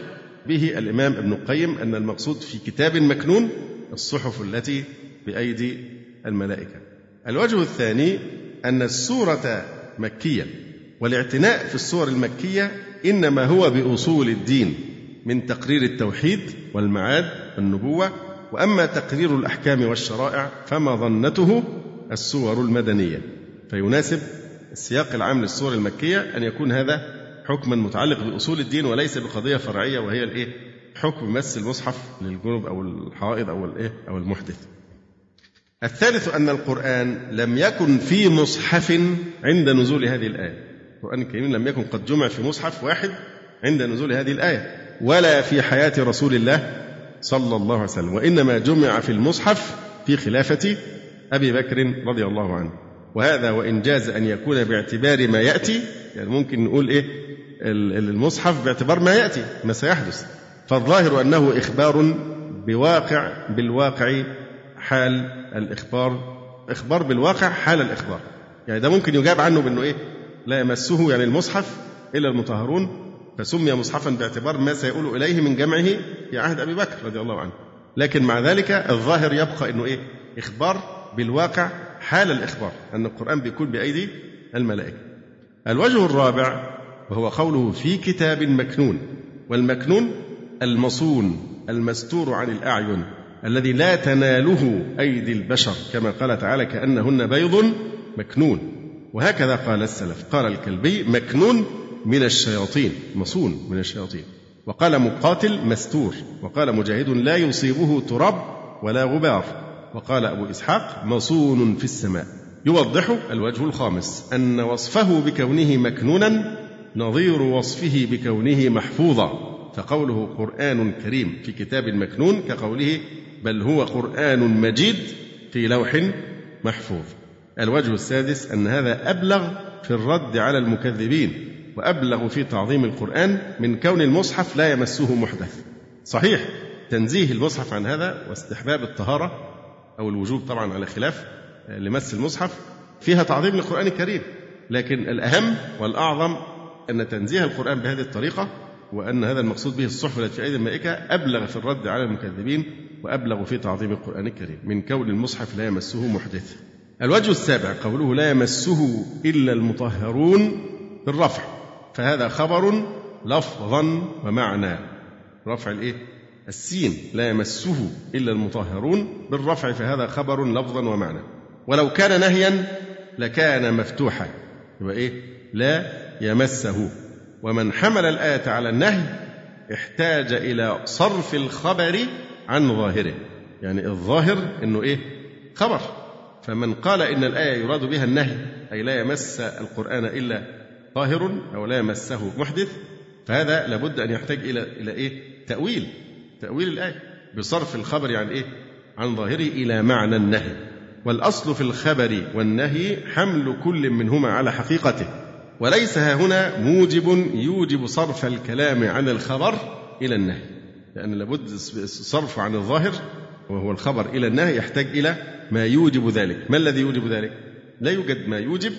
S2: به الإمام ابن القيم أن المقصود في كتاب مكنون الصحف التي بأيدي الملائكة الوجه الثاني أن السورة مكية والاعتناء في السور المكية إنما هو بأصول الدين من تقرير التوحيد والمعاد والنبوة وأما تقرير الأحكام والشرائع فما ظنته السور المدنية فيناسب السياق العام للسور المكية أن يكون هذا حكما متعلق بأصول الدين وليس بقضية فرعية وهي الإيه؟ حكم مس المصحف للجنوب أو الحائض أو الإيه؟ أو المحدث. الثالث أن القرآن لم يكن في مصحف عند نزول هذه الآية. القرآن الكريم لم يكن قد جمع في مصحف واحد عند نزول هذه الآية ولا في حياة رسول الله صلى الله عليه وسلم. وإنما جمع في المصحف في خلافة أبي بكر رضي الله عنه. وهذا وإن جاز أن يكون باعتبار ما يأتي يعني ممكن نقول إيه المصحف باعتبار ما يأتي ما سيحدث. فالظاهر أنه إخبار بواقع بالواقع حال الإخبار إخبار بالواقع حال الإخبار. يعني ده ممكن يجاب عنه بأنه إيه لا يمسه يعني المصحف إلا المطهرون. فسمي مصحفا باعتبار ما سيؤول إليه من جمعه في عهد أبي بكر رضي الله عنه. لكن مع ذلك الظاهر يبقى أنه إيه؟ إخبار بالواقع حال الإخبار أن القرآن بيكون بأيدي الملائكة. الوجه الرابع وهو قوله في كتاب مكنون والمكنون المصون المستور عن الأعين الذي لا تناله أيدي البشر كما قال تعالى كأنهن بيض مكنون وهكذا قال السلف. قال الكلبي مكنون من الشياطين مصون من الشياطين. وقال مقاتل مستور وقال مجاهد لا يصيبه تراب ولا غبار. وقال أبو إسحاق مصون في السماء. يوضح الوجه الخامس أن وصفه بكونه مكنونا نظير وصفه بكونه محفوظا. فقوله قرآن كريم في كتاب مكنون كقوله بل هو قرآن مجيد في لوح محفوظ. الوجه السادس أن هذا أبلغ في الرد على المكذبين. وأبلغ في تعظيم القرآن من كون المصحف لا يمسه محدث. صحيح تنزيه المصحف عن هذا واستحباب الطهارة أو الوجوب طبعا على خلاف لمس المصحف فيها تعظيم للقرآن الكريم. لكن الأهم والأعظم أن تنزيه القرآن بهذه الطريقة وأن هذا المقصود به الصحف التي في أيدي الملائكة أبلغ في الرد على المكذبين وأبلغ في تعظيم القرآن الكريم. من كون المصحف لا يمسه محدث. الوجه السابع قوله لا يمسه إلا المطهرون بالرفع. فهذا خبر لفظا ومعنى. رفع الإيه؟ السين. لا يمسه إلا المطهرون بالرفع فهذا خبر لفظا ومعنى. ولو كان نهيا لكان مفتوحا. يبقى إيه؟ لا يمسه. ومن حمل الآية على النهي احتاج إلى صرف الخبر عن ظاهره. يعني الظاهر إنه إيه؟ خبر. فمن قال إن الآية يراد بها النهي أي لا يمس القرآن إلا طاهر أو لا يمسه محدث فهذا لابد أن يحتاج إلى إلى إيه؟ تأويل تأويل الآية بصرف الخبر عن إيه؟ عن ظاهره إلى معنى النهي. والأصل في الخبر والنهي حمل كل منهما على حقيقته. وليس ها هنا موجب يوجب صرف الكلام عن الخبر إلى النهي. لأن لابد صرف عن الظاهر وهو الخبر إلى النهي يحتاج إلى ما يوجب ذلك. ما الذي يوجب ذلك؟ لا يوجد ما يوجب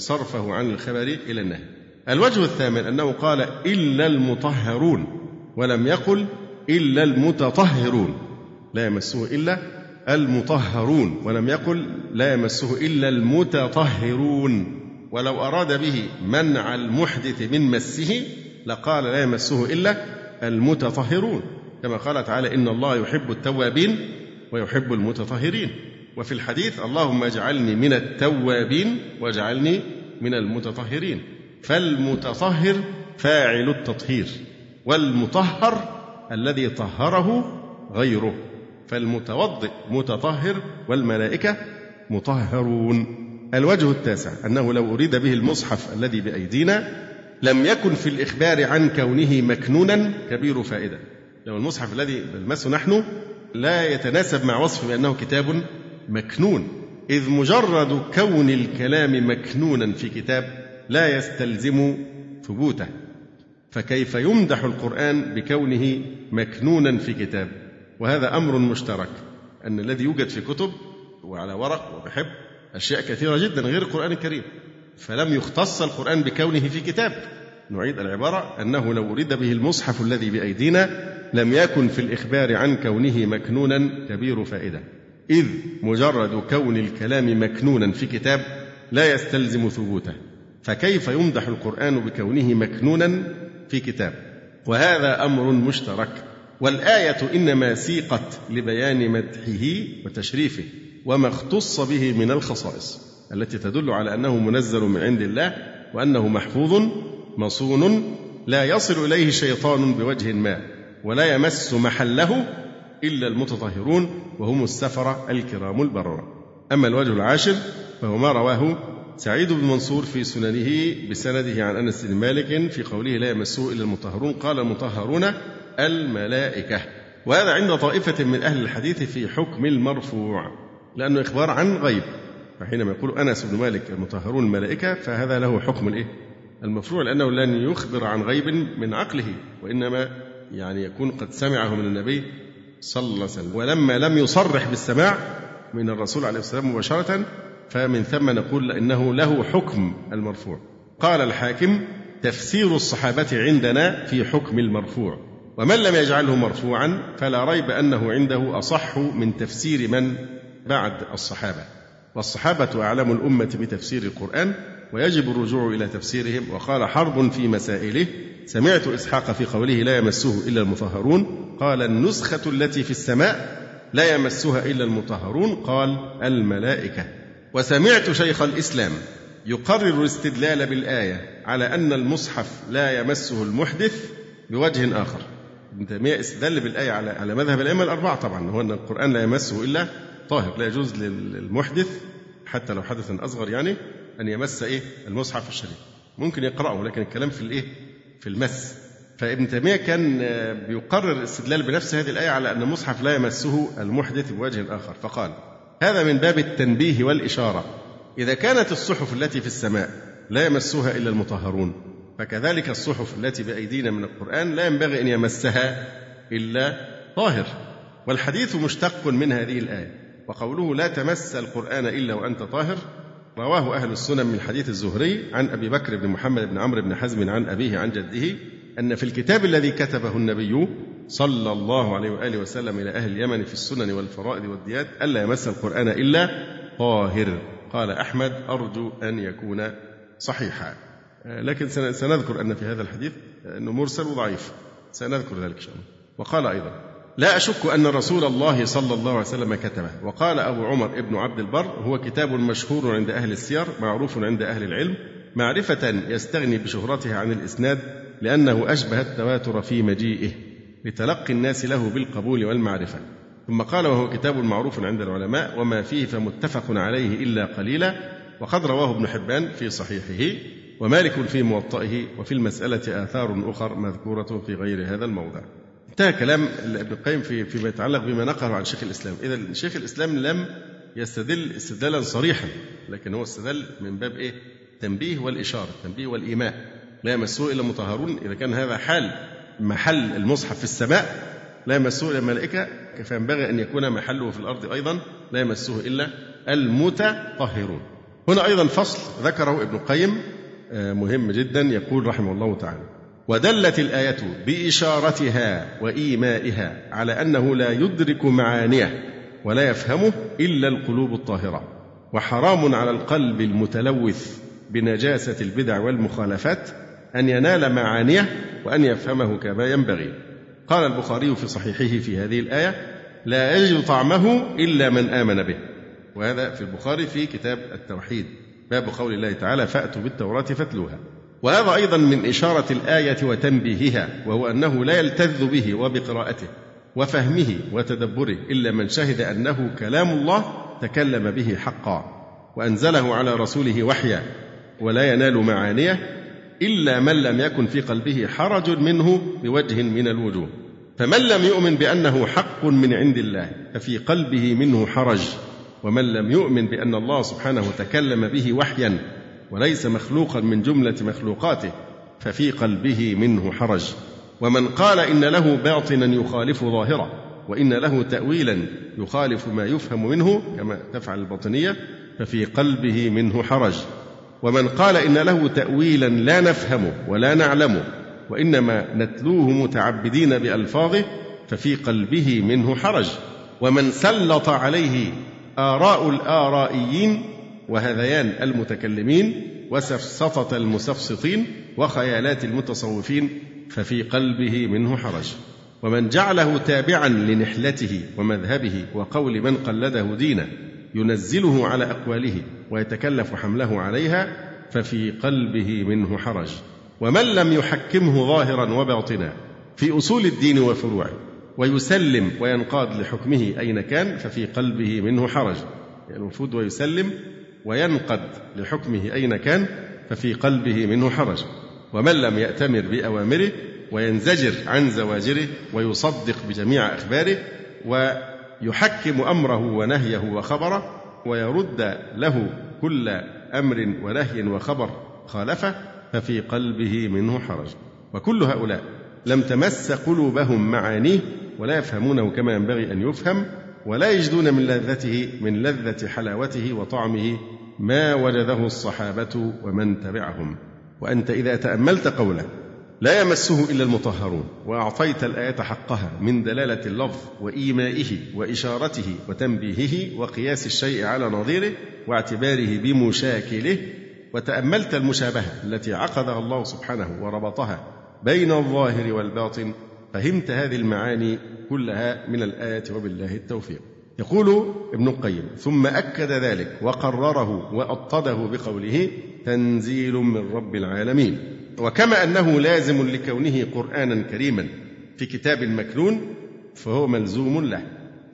S2: صرفه عن الخبر إلى النهي. الوجه الثامن أنه قال إلا المطهرون ولم يقل إلا المتطهرون. لا يمسه إلا المطهرون ولم يقل لا يمسه إلا المتطهرون. ولو أراد به منع المحدث من مسه لقال لا يمسه إلا المتطهرون. كما قال تعالى إن الله يحب التوابين ويحب المتطهرين. وفي الحديث اللهم اجعلني من التوابين واجعلني من المتطهرين. فالمتطهر فاعل التطهير والمطهر الذي طهره غيره. فالمتوضئ متطهر والملائكة مطهرون. الوجه التاسع أنه لو أريد به المصحف الذي بأيدينا لم يكن في الإخبار عن كونه مكنونا كبير فائدة. لو المصحف الذي نلمسه نحن لا يتناسب مع وصفه بأنه كتاب مكنون. إذ مجرد كون الكلام مكنونا في كتاب لا يستلزم ثبوته. فكيف يمدح القرآن بكونه مكنونا في كتاب؟ وهذا أمر مشترك. أن الذي يوجد في كتب وعلى ورق وبحب أشياء كثيرة جدا غير القرآن الكريم. فلم يختص القرآن بكونه في كتاب. نعيد العبارة أنه لو أريد به المصحف الذي بأيدينا لم يكن في الإخبار عن كونه مكنونا كبير فائدة. إذ مجرد كون الكلام مكنونا في كتاب لا يستلزم ثبوته. فكيف يمدح القرآن بكونه مكنونا في كتاب؟ وهذا أمر مشترك. والآية إنما سيقت لبيان مدحه وتشريفه وما اختص به من الخصائص التي تدل على أنه منزل من عند الله وأنه محفوظ مصون لا يصل إليه شيطان بوجه ما ولا يمس محله إلا المتطهرون وهم السفرة الكرام البررة. أما الوجه العاشر فهو ما رواه سعيد بن منصور في سننه بسنده عن أنس بن مالك في قوله لا يمسه إلا المطهرون قال المطهرون الملائكة. وهذا عند طائفة من أهل الحديث في حكم المرفوع لأنه إخبار عن غيب. فحينما يقول أنس بن مالك المطهرون الملائكة فهذا له حكم الإيه؟ المرفوع لأنه لن يخبر عن غيب من عقله وإنما يعني يكون قد سمعه من النبي صلى الله عليه وسلم. ولما لم يصرح بالسماع من الرسول عليه الصلاه والسلام مباشرة فمن ثم نقول إنه له حكم المرفوع. قال الحاكم تفسير الصحابة عندنا في حكم المرفوع. ومن لم يجعله مرفوعا فلا ريب أنه عنده أصح من تفسير من بعد الصحابة. والصحابة أعلم الأمة بتفسير القرآن ويجب الرجوع إلى تفسيرهم. وقال حرب في مسائله. سمعت إسحاق في قوله لا يمسه إلا المطهرون؟ قال النسخة التي في السماء لا يمسها إلا المطهرون قال الملائكة. وسمعت شيخ الإسلام يقرر الاستدلال بالآية على أن المصحف لا يمسه المحدث بوجه آخر. ابن استدل بالآية على على مذهب الأئمة الأربعة طبعا هو أن القرآن لا يمسه إلا طاهر لا يجوز للمحدث حتى لو حدثا أصغر يعني أن يمس إيه؟ المصحف الشريف. ممكن يقرأه لكن الكلام في الإيه؟ في المس. فابن تيمية كان بيقرر الاستدلال بنفس هذه الآية على أن المصحف لا يمسه المحدث بوجه آخر. فقال هذا من باب التنبيه والإشارة. إذا كانت الصحف التي في السماء لا يمسها إلا المطهرون فكذلك الصحف التي بأيدينا من القرآن لا ينبغي أن يمسها إلا طاهر. والحديث مشتق من هذه الآية. وقوله لا تمس القرآن إلا وأنت طاهر رواه أهل السنن من حديث الزهري عن أبي بكر بن محمد بن عمرو بن حزم عن أبيه عن جده أن في الكتاب الذي كتبه النبي صلى الله عليه وآله وسلم إلى أهل اليمن في السنن والفرائض والديات ألا يمس القرآن إلا طاهر. قال أحمد أرجو أن يكون صحيحا. لكن سنذكر أن في هذا الحديث أنه مرسل وضعيف سنذكر ذلك إن شاء الله. وقال أيضا لا أشك أن رسول الله صلى الله عليه وسلم كتبه. وقال أبو عمر ابن عبد البر هو كتاب مشهور عند أهل السير معروف عند أهل العلم معرفة يستغني بشهرته عن الإسناد لأنه أشبه التواتر في مجيئه لتلقي الناس له بالقبول والمعرفة. ثم قال وهو كتاب معروف عند العلماء وما فيه فمتفق عليه إلا قليلا وقد رواه ابن حبان في صحيحه ومالك في موطئه وفي المسألة آثار أخر مذكورة في غير هذا الموضع. انتهى كلام ابن القيم في فيما يتعلق بما نقله عن شيخ الإسلام. إذا شيخ الإسلام لم يستدل استدلالا صريحا لكن هو استدل من باب إيه؟ التنبيه والإشارة التنبيه والإيماء. لا يمسه إلا مطهرون إذا كان هذا حال محل المصحف في السماء لا يمسه إلا الملائكة. فينبغي أن يكون محله في الأرض أيضا؟ لا يمسه إلا المتطهرون. هنا أيضا فصل ذكره ابن القيم آه، مهم جدا يقول رحمه الله تعالى. ودلت الآية بإشارتها وإيمائها على أنه لا يدرك معانيه ولا يفهمه إلا القلوب الطاهرة وحرام على القلب المتلوث بنجاسة البدع والمخالفات أن ينال معانيه وأن يفهمه كما ينبغي. قال البخاري في صحيحه في هذه الآية لا يجد طعمه إلا من آمن به وهذا في البخاري في كتاب التوحيد باب قول الله تعالى فأتوا بالتوراة فاتلوها وهذا أيضا من إشارة الآية وتنبيهها وهو أنه لا يلتذ به وبقراءته وفهمه وتدبره إلا من شهد أنه كلام الله تكلم به حقا وأنزله على رسوله وحيا ولا ينال معانيه إلا من لم يكن في قلبه حرج منه بوجه من الوجوه. فمن لم يؤمن بأنه حق من عند الله ففي قلبه منه حرج ومن لم يؤمن بأن الله سبحانه تكلم به وحيا وليس مخلوقا من جملة مخلوقاته ففي قلبه منه حرج. ومن قال إن له باطنا يخالف ظاهره وإن له تأويلا يخالف ما يفهم منه كما تفعل الباطنية ففي قلبه منه حرج. ومن قال إن له تأويلا لا نفهمه ولا نعلمه وإنما نتلوه متعبدين بألفاظه ففي قلبه منه حرج. ومن سلط عليه آراء الآرائيين وهذيان المتكلمين وسفسطة المسفسطين وخيالات المتصوفين ففي قلبه منه حرج. ومن جعله تابعا لنحلته ومذهبه وقول من قلده دينه ينزله على أقواله ويتكلف حمله عليها ففي قلبه منه حرج. ومن لم يحكمه ظاهرا وباطنا في أصول الدين وفروعه ويسلم وينقاد لحكمه أين كان ففي قلبه منه حرج. يعني المفروض ويسلم وينقد لحكمه أين كان ففي قلبه منه حرج. ومن لم يأتمر بأوامره وينزجر عن زواجره ويصدق بجميع أخباره ويحكم أمره ونهيه وخبره ويرد له كل أمر ونهي وخبر خالفه ففي قلبه منه حرج. وكل هؤلاء لم تمس قلوبهم معانيه ولا يفهمونه كما ينبغي أن يفهم ولا يجدون من لذته من لذة حلاوته وطعمه ما وجده الصحابة ومن تبعهم. وأنت إذا تأملت قوله لا يمسه إلا المطهرون وأعطيت الآية حقها من دلالة اللفظ وإيمائه وإشارته وتنبيهه وقياس الشيء على نظيره واعتباره بمشاكله وتأملت المشابهة التي عقدها الله سبحانه وربطها بين الظاهر والباطن فهمت هذه المعاني كلها من الآية وبالله التوفيق. يقول ابن القيم ثم أكد ذلك وقرره وأطده بقوله تنزيل من رب العالمين. وكما أنه لازم لكونه قرآنا كريما في كتاب مكنون فهو ملزوم له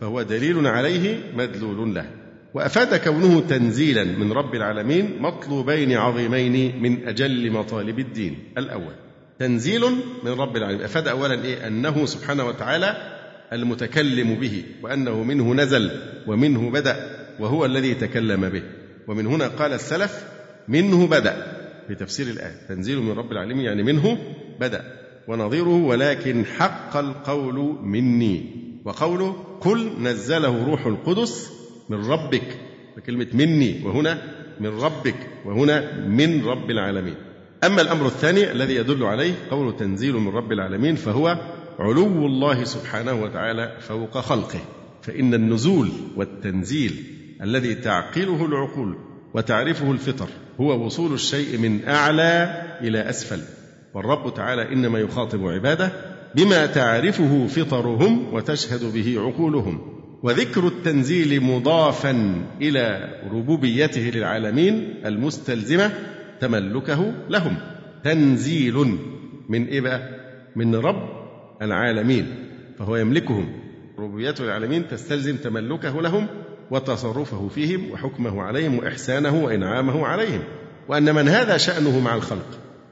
S2: فهو دليل عليه مدلول له. وأفاد كونه تنزيلا من رب العالمين مطلوبين عظيمين من أجل مطالب الدين. الأول تنزيل من رب العالمين. أفاد أولا إيه؟ أنه سبحانه وتعالى المتكلم به وأنه منه نزل ومنه بدأ وهو الذي تكلم به. ومن هنا قال السلف منه بدأ في تفسير الآية. تنزيل من رب العالمين يعني منه بدأ. ونظيره ولكن حق القول مني. وقوله قل نزله روح القدس من ربك فكلمة مني وهنا من ربك وهنا من رب العالمين. أما الأمر الثاني الذي يدل عليه قول تنزيل من رب العالمين فهو علو الله سبحانه وتعالى فوق خلقه. فإن النزول والتنزيل الذي تعقله العقول وتعرفه الفطر هو وصول الشيء من أعلى إلى أسفل. والرب تعالى إنما يخاطب عباده بما تعرفه فطرهم وتشهد به عقولهم. وذكر التنزيل مضافا إلى ربوبيته للعالمين المستلزمة تملكه لهم. تنزيل من إيه بقى؟ من رب العالمين فهو يملكهم. ربوبيته للعالمين تستلزم تملكه لهم وتصرفه فيهم وحكمه عليهم وإحسانه وإنعامه عليهم. وأن من هذا شأنه مع الخلق؟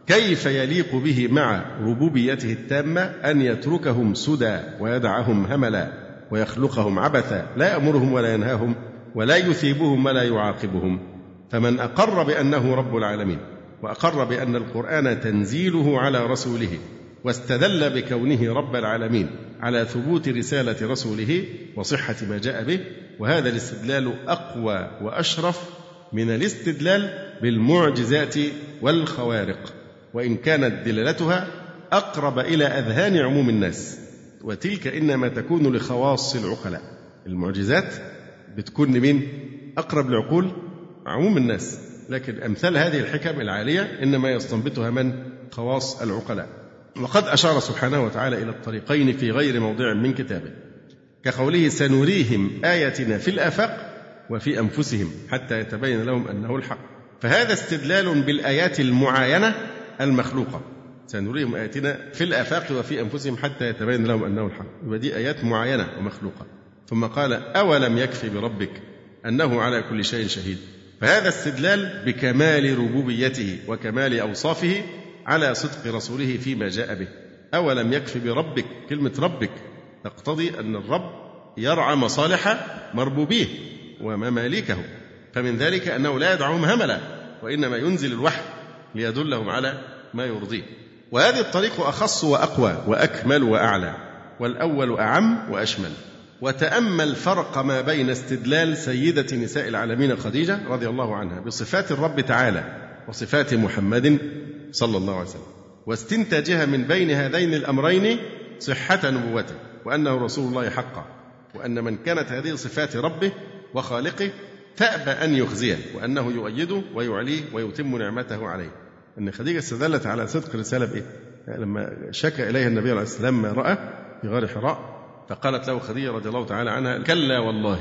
S2: كيف يليق به مع ربوبيته التامة أن يتركهم سدى ويدعهم هملا ويخلقهم عبثا؟ لا يأمرهم ولا ينهاهم ولا يثيبهم ولا يعاقبهم. فمن أقر بأنه رب العالمين وأقر بأن القرآن تنزيله على رسوله واستدل بكونه رب العالمين على ثبوت رسالة رسوله وصحة ما جاء به وهذا الاستدلال أقوى وأشرف من الاستدلال بالمعجزات والخوارق وإن كانت دلالتها أقرب إلى أذهان عموم الناس وتلك إنما تكون لخواص العقلاء المعجزات بتكون لمين؟ أقرب العقول عموم الناس. لكن أمثال هذه الحكم العالية إنما يستنبطها من؟ خواص العقلاء. وقد أشار سبحانه وتعالى إلى الطريقين في غير موضع من كتابه كقوله سنريهم آياتنا في الآفاق وفي أنفسهم حتى يتبين لهم أنه الحق. فهذا استدلال بالآيات المعاينة المخلوقة. سنريهم آياتنا في الآفاق وفي أنفسهم حتى يتبين لهم أنه الحق. يبقى دي آيات معينة ومخلوقة. ثم قال أولم يكفي بربك أنه على كل شيء شهيد؟ فهذا استدلال بكمال ربوبيته وكمال أوصافه على صدق رسوله فيما جاء به. أولم يكفي بربك كلمة ربك تقتضي أن الرب يرعى مصالح مربوبيه ومماليكه. فمن ذلك أنه لا يدعوهم هملا وإنما ينزل الوحي ليدلهم على ما يرضيه. وهذه الطريق أخص وأقوى وأكمل وأعلى والأول أعم وأشمل. وتأمل فرق ما بين استدلال سيدة نساء العالمين خديجة رضي الله عنها بصفات الرب تعالى وصفات محمد صلى الله عليه وسلم واستنتاجها من بين هذين الأمرين صحة نبوته وأنه رسول الله حقا وأن من كانت هذه صفات ربه وخالقه تأبى أن يخزيه وأنه يؤيده ويعليه ويتم نعمته عليه أن خديجة استدلت على صدق الرسالة بإيه؟ لما شكى إليها النبي عليه السلام ما رأى في غار حراء فقالت له خديجة رضي الله تعالى عنها كلا والله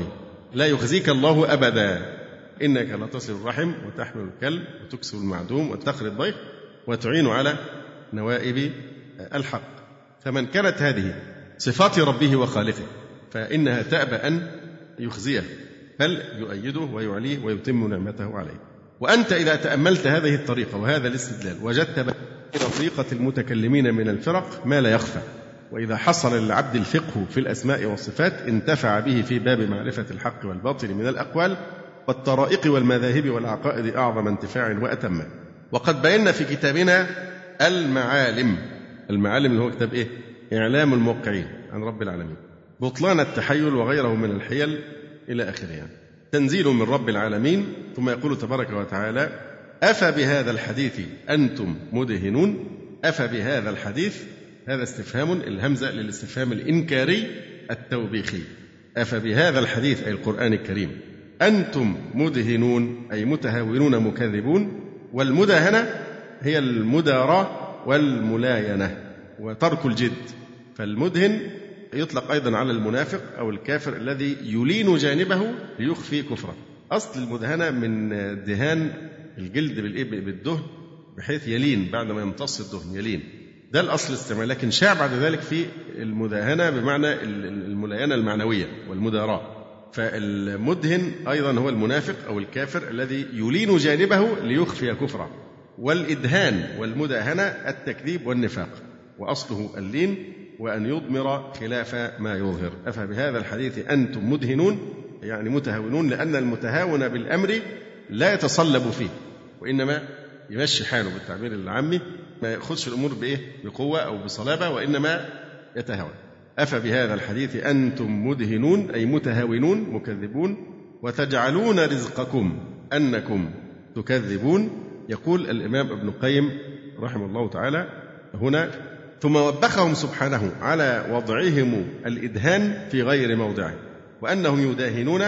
S2: لا يخزيك الله أبدا. إنك لتصل الرحم وتحمل الكلب وتكسب المعدوم وتقري الضيف وتعين على نوائب الحق. فمن كانت هذه صفات ربه وخالقه فإنها تأبى أن يخزيه بل يؤيده ويعليه ويتم نعمته عليه. وأنت إذا تأملت هذه الطريقة وهذا الاستدلال وجدت إلى طريقة المتكلمين من الفرق ما لا يخفى. وإذا حصل للعبد الفقه في الأسماء والصفات انتفع به في باب معرفة الحق والباطل من الأقوال والطرائق والمذاهب والعقائد أعظم انتفاع وأتم وقد بينا في كتابنا المعالم المعالم اللي هو كتاب إيه؟ إعلام الموقعين عن رب العالمين بطلان التحيل وغيره من الحيل إلى آخره يعني. تنزيل من رب العالمين ثم يقول تبارك وتعالى أفبهذا الحديث أنتم مدهنون أفبهذا الحديث هذا استفهام الهمزة للاستفهام الإنكاري التوبيخي. أفبهذا الحديث أي القرآن الكريم أنتم مدهنون أي متهاونون مكذبون والمداهنة هي المداراة والملاينة وترك الجد. فالمدهن يطلق أيضا على المنافق أو الكافر الذي يلين جانبه ليخفي كفره. أصل المدهنة من دهان الجلد بالدهن بحيث يلين بعد ما يمتص الدهن يلين. ده الأصل الاستعمال لكن شاع بعد ذلك في المداهنة بمعنى الملاينة المعنوية والمداراة. فالمدهن أيضا هو المنافق أو الكافر الذي يلين جانبه ليخفي كفره. والإدهان والمداهنة التكذيب والنفاق وأصله اللين وأن يضمر خلاف ما يظهر. أفبهذا الحديث أنتم مدهنون يعني متهاونون لأن المتهاون بالأمر لا يتصلب فيه وإنما يمشي حاله بالتعبير العامي ما يأخذش الأمور بإيه؟ بقوة أو بصلابة وإنما يتهاون. أفبهذا الحديث أنتم مدهنون أي متهاونون مكذبون وتجعلون رزقكم أنكم تكذبون. يقول الإمام ابن القيم رحمه الله تعالى هنا ثم وبخهم سبحانه على وضعهم الإدهان في غير موضعه وأنهم يداهنون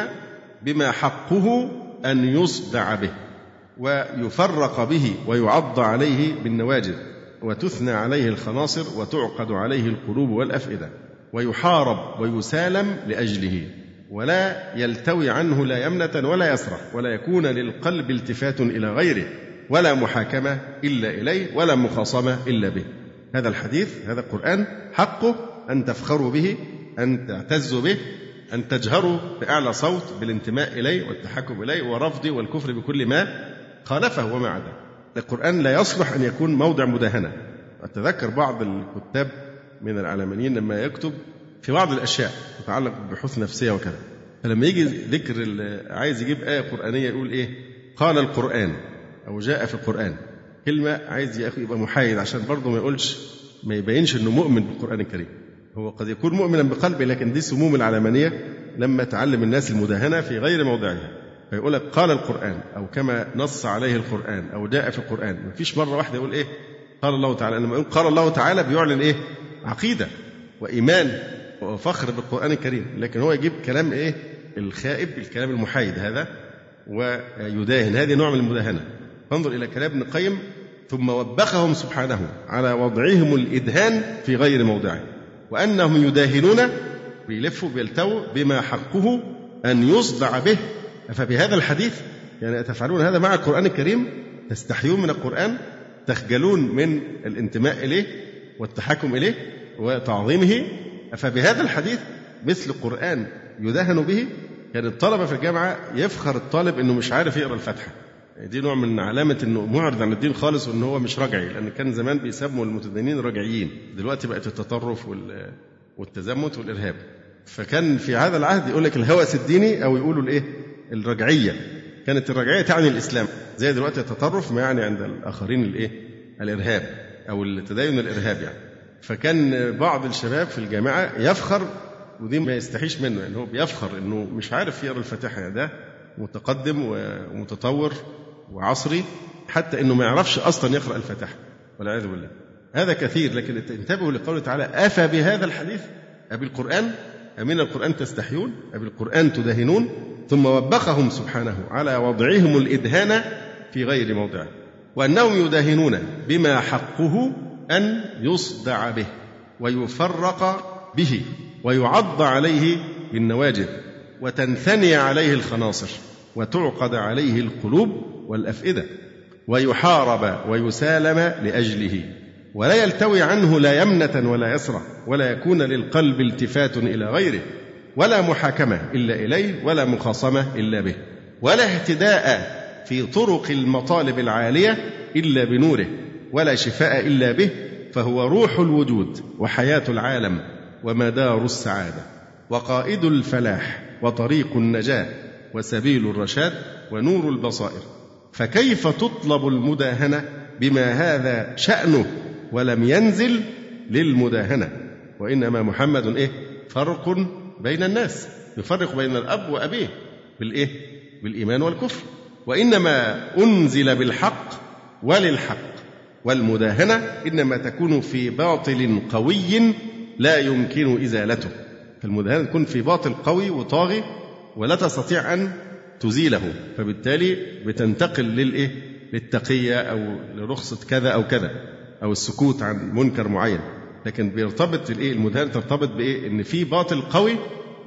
S2: بما حقه أن يصدع به. ويفرق به ويعض عليه بالنواجذ وتثنى عليه الخناصر وتعقد عليه القلوب والأفئدة ويحارب ويسالم لأجله ولا يلتوي عنه لا يمنة ولا يسرح ولا يكون للقلب التفات إلى غيره ولا محاكمة إلا إليه ولا مخاصمة إلا به. هذا الحديث هذا القرآن حقه أن تفخروا به أن تعتزوا به أن تجهروا بأعلى صوت بالانتماء إليه والتحكم إليه ورفضه والكفر بكل ما خالفه وما عداه القرآن لا يصلح أن يكون موضع مداهنة. أتذكر بعض الكتاب من العلمانيين لما يكتب في بعض الأشياء تتعلق ببحوث نفسية وكذا. فلما يجي ذكر عايز يجيب آية قرآنية يقول إيه؟ قال القرآن أو جاء في القرآن. كلمة عايز يبقى محايد عشان برضه ما يقولش ما يبينش إنه مؤمن بالقرآن الكريم. هو قد يكون مؤمنا بقلبه لكن دي سموم العلمانية لما تعلم الناس المداهنة في غير موضعها. فيقول لك قال القرآن أو كما نص عليه القرآن أو جاء في القرآن. ما فيش مرة واحدة يقول إيه؟ قال الله تعالى. لما يقول قال الله تعالى بيعلن إيه؟ عقيدة وإيمان وفخر بالقرآن الكريم. لكن هو يجيب كلام إيه؟ الخائب الكلام المحايد هذا ويداهن. هذه نوع من المداهنة. فانظر إلى كلام ابن القيم ثم وبخهم سبحانه على وضعهم الإدهان في غير موضعه. وأنهم يداهنون بيلفوا بيلتووا بما حقه أن يصدع به أفبهذا الحديث يعني تفعلون هذا مع القرآن الكريم تستحيون من القرآن تخجلون من الانتماء إليه والتحكم إليه وتعظيمه. أفبهذا الحديث مثل القرآن يدهن به كان الطلبة في الجامعة يفخر الطالب إنه مش عارف يقرأ الفاتحة. دي نوع من علامة إنه معرض عن الدين خالص وإن هو مش رجعي لأن كان زمان بيسموا المتدينين رجعيين. دلوقتي بقت التطرف والتزمت والإرهاب. فكان في هذا العهد يقول لك الهوس الديني أو يقولوا الإيه؟ الرجعية. كانت الرجعية تعني الإسلام. زي دلوقتي التطرف ما يعني عند الآخرين الإيه؟ الإرهاب أو التدين الإرهاب يعني. فكان بعض الشباب في الجامعة يفخر ودي ما يستحيش منه يعني هو بيفخر إنه مش عارف يقرأ الفاتحة. يعني ده متقدم ومتطور وعصري حتى إنه ما يعرفش أصلا يقرأ الفاتحة. والعياذ بالله. هذا كثير لكن انتبهوا لقوله تعالى أفى بهذا الحديث؟ أبي القرآن؟ امن القرآن تستحيون؟ أبي القرآن تدهنون؟ ثم وبخهم سبحانه على وضعهم الإدهان في غير موضعه وأنهم يداهنون بما حقه أن يصدع به ويفرق به ويعض عليه بالنواجذ وتنثني عليه الخناصر وتعقد عليه القلوب والأفئدة ويحارب ويسالم لأجله ولا يلتوي عنه لا يمنة ولا يسرة ولا يكون للقلب التفات إلى غيره. ولا محاكمة إلا إليه ولا مخاصمة إلا به ولا اهتداء في طرق المطالب العالية إلا بنوره ولا شفاء إلا به فهو روح الوجود وحياة العالم ومدار السعادة وقائد الفلاح وطريق النجاة وسبيل الرشاد ونور البصائر. فكيف تطلب المداهنة بما هذا شأنه ولم ينزل للمداهنة؟ وإنما محمد إيه؟ فرق بين الناس يفرق بين الأب وأبيه بالإيه؟ بالإيمان والكفر. وإنما أنزل بالحق وللحق والمداهنة إنما تكون في باطل قوي لا يمكن إزالته. فالمداهنة تكون في باطل قوي وطاغي ولا تستطيع أن تزيله فبالتالي بتنتقل للإيه؟ للتقية أو لرخصة كذا أو كذا أو السكوت عن منكر معين. لكن بيرتبط الإيه؟ المداهنة ترتبط بإيه؟ إن في باطل قوي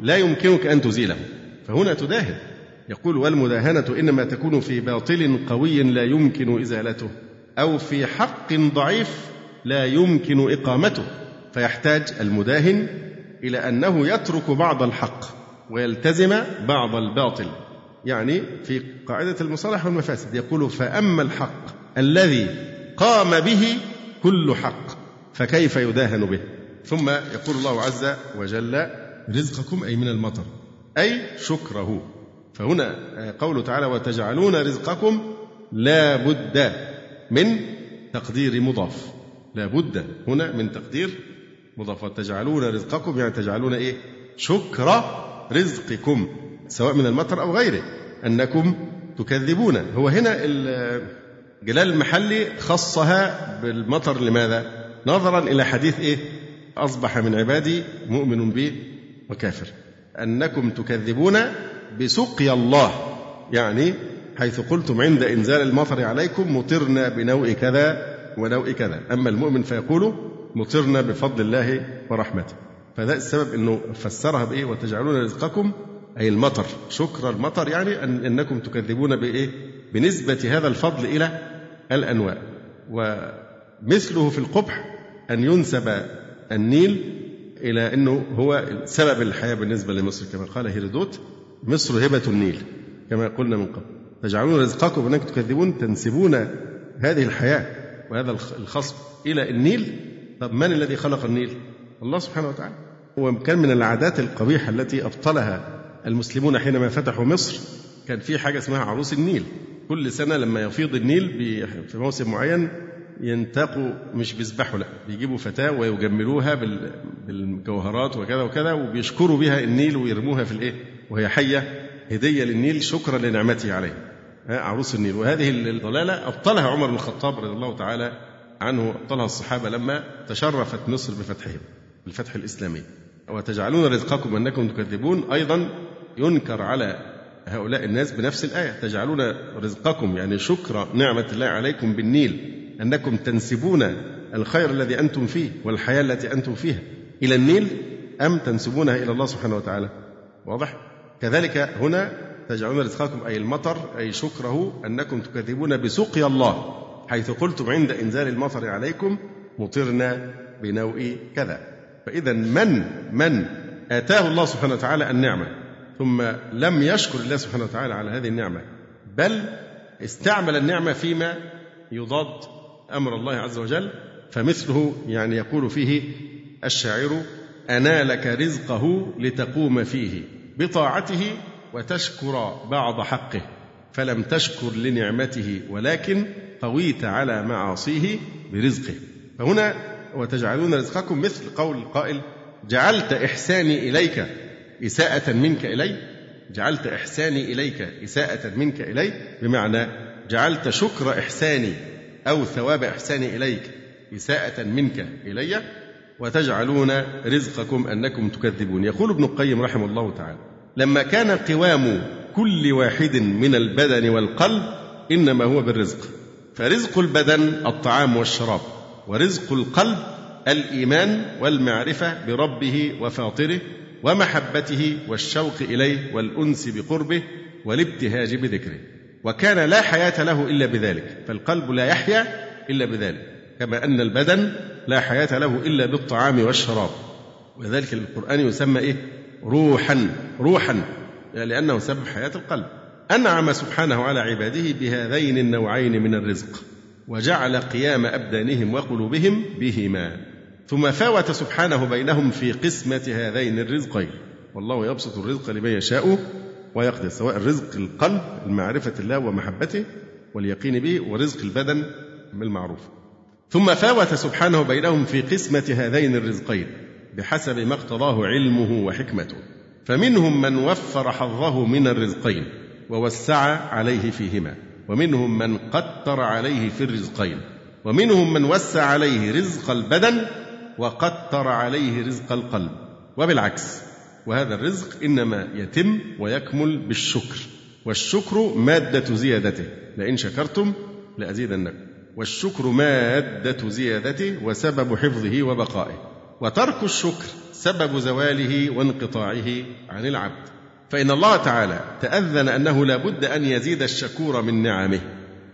S2: لا يمكنك أن تزيله فهنا تداهن يقول والمداهنة إنما تكون في باطل قوي لا يمكن إزالته أو في حق ضعيف لا يمكن إقامته فيحتاج المداهن إلى أنه يترك بعض الحق ويلتزم بعض الباطل يعني في قاعدة المصالح والمفاسد يقول فأما الحق الذي قام به كل حق فكيف يداهن به؟ ثم يقول الله عز وجل رزقكم أي من المطر. أي شكره. فهنا قوله تعالى وتجعلون رزقكم لا بد من تقدير مضاف. لا بد هنا من تقدير مضافات تجعلون رزقكم يعني تجعلون إيه؟ شكر رزقكم سواء من المطر أو غيره. أنكم تكذبون. هو هنا جلال المحلي خصها بالمطر لماذا؟ نظرا إلى حديث إيه؟ أصبح من عبادي مؤمن بي وكافر. أنكم تكذبون بسقيا الله. يعني حيث قلتم عند إنزال المطر عليكم مطرنا بنوء كذا ونوء كذا. أما المؤمن فيقول مطرنا بفضل الله ورحمته. فده السبب إنه فسرها بإيه؟ وتجعلون رزقكم أي المطر. شكر المطر يعني أن أنكم تكذبون بإيه؟ بنسبة هذا الفضل إلى الانواع ومثله في القبح أن ينسب النيل إلى أنه هو سبب الحياة بالنسبة لمصر كما قال هيرودوت مصر هبة النيل كما قلنا من قبل. تجعلون رزقكم أنكم تكذبون تنسبون هذه الحياة وهذا الخصب إلى النيل. طب من الذي خلق النيل؟ الله سبحانه وتعالى. هو كان من العادات القبيحة التي أبطلها المسلمون حينما فتحوا مصر. كان في حاجة اسمها عروس النيل. كل سنة لما يفيض النيل في موسم معين ينتقوا مش بيذبحوا لا بيجيبوا فتاة ويجملوها بالجوهرات وكذا وكذا وبيشكروا بها النيل ويرموها في الإيه؟ وهي حية هدية للنيل شكرا لنعمته عليه. عروس النيل. وهذه الضلالة أبطلها عمر بن الخطاب رضي الله تعالى عنه أبطلها الصحابة لما تشرفت مصر بفتحهم بالفتح الإسلامي. وتجعلون رزقكم أنكم تكذبون. أيضا ينكر على هؤلاء الناس بنفس الآية تجعلون رزقكم يعني شكر نعمة الله عليكم بالنيل. أنكم تنسبون الخير الذي أنتم فيه والحياة التي أنتم فيها. إلى النيل أم تنسبونها إلى الله سبحانه وتعالى؟ واضح؟ كذلك هنا تجعلون رزقكم أي المطر أي شكره أنكم تكذبون بسقيا الله حيث قلتم عند إنزال المطر عليكم مطرنا بنوء كذا. فإذا من من آتاه الله سبحانه وتعالى النعمة ثم لم يشكر الله سبحانه وتعالى على هذه النعمة بل استعمل النعمة فيما يضاد أمر الله عز وجل فمثله يعني يقول فيه الشاعر أنالك رزقه لتقوم فيه بطاعته وتشكر بعض حقه فلم تشكر لنعمته ولكن قويت على معاصيه برزقه. فهنا وتجعلون رزقكم مثل قول القائل جعلت إحساني إليك إساءة منك إلي جعلت إحساني إليك إساءة منك إلي بمعنى جعلت شكر إحساني أو ثواب إحساني إليك إساءة منك إلي وتجعلون رزقكم أنكم تكذبون. يقول ابن القيم رحمه الله تعالى لما كان قوام كل واحد من البدن والقلب إنما هو بالرزق فرزق البدن الطعام والشراب ورزق القلب الإيمان والمعرفة بربه وفاطره ومحبته والشوق إليه والأنس بقربه والابتهاج بذكره. وكان لا حياة له إلا بذلك فالقلب لا يحيا إلا بذلك كما أن البدن لا حياة له إلا بالطعام والشراب. ولذلك القرآن يسمى إيه؟ روحا روحا لأنه سبب حياة القلب. أنعم سبحانه على عباده بهذين النوعين من الرزق وجعل قيام أبدانهم وقلوبهم بهما. ثم فاوت سبحانه بينهم في قسمة هذين الرزقين. والله يبسط الرزق لمن يشاء ويقدر سواء رزق القلب المعرفة الله ومحبته واليقين به ورزق البدن بالمعروف ثم فاوت سبحانه بينهم في قسمة هذين الرزقين بحسب ما اقتضاه علمه وحكمته. فمنهم من وفر حظه من الرزقين ووسع عليه فيهما ومنهم من قتر عليه في الرزقين ومنهم من وسع عليه رزق البدن وقتر عليه رزق القلب. وبالعكس وهذا الرزق إنما يتم ويكمل بالشكر. والشكر مادة زيادته. لئن شكرتم لازيدنكم والشكر مادة زيادته وسبب حفظه وبقائه. وترك الشكر سبب زواله وانقطاعه عن العبد. فإن الله تعالى تأذن أنه لا بد أن يزيد الشكور من نعمه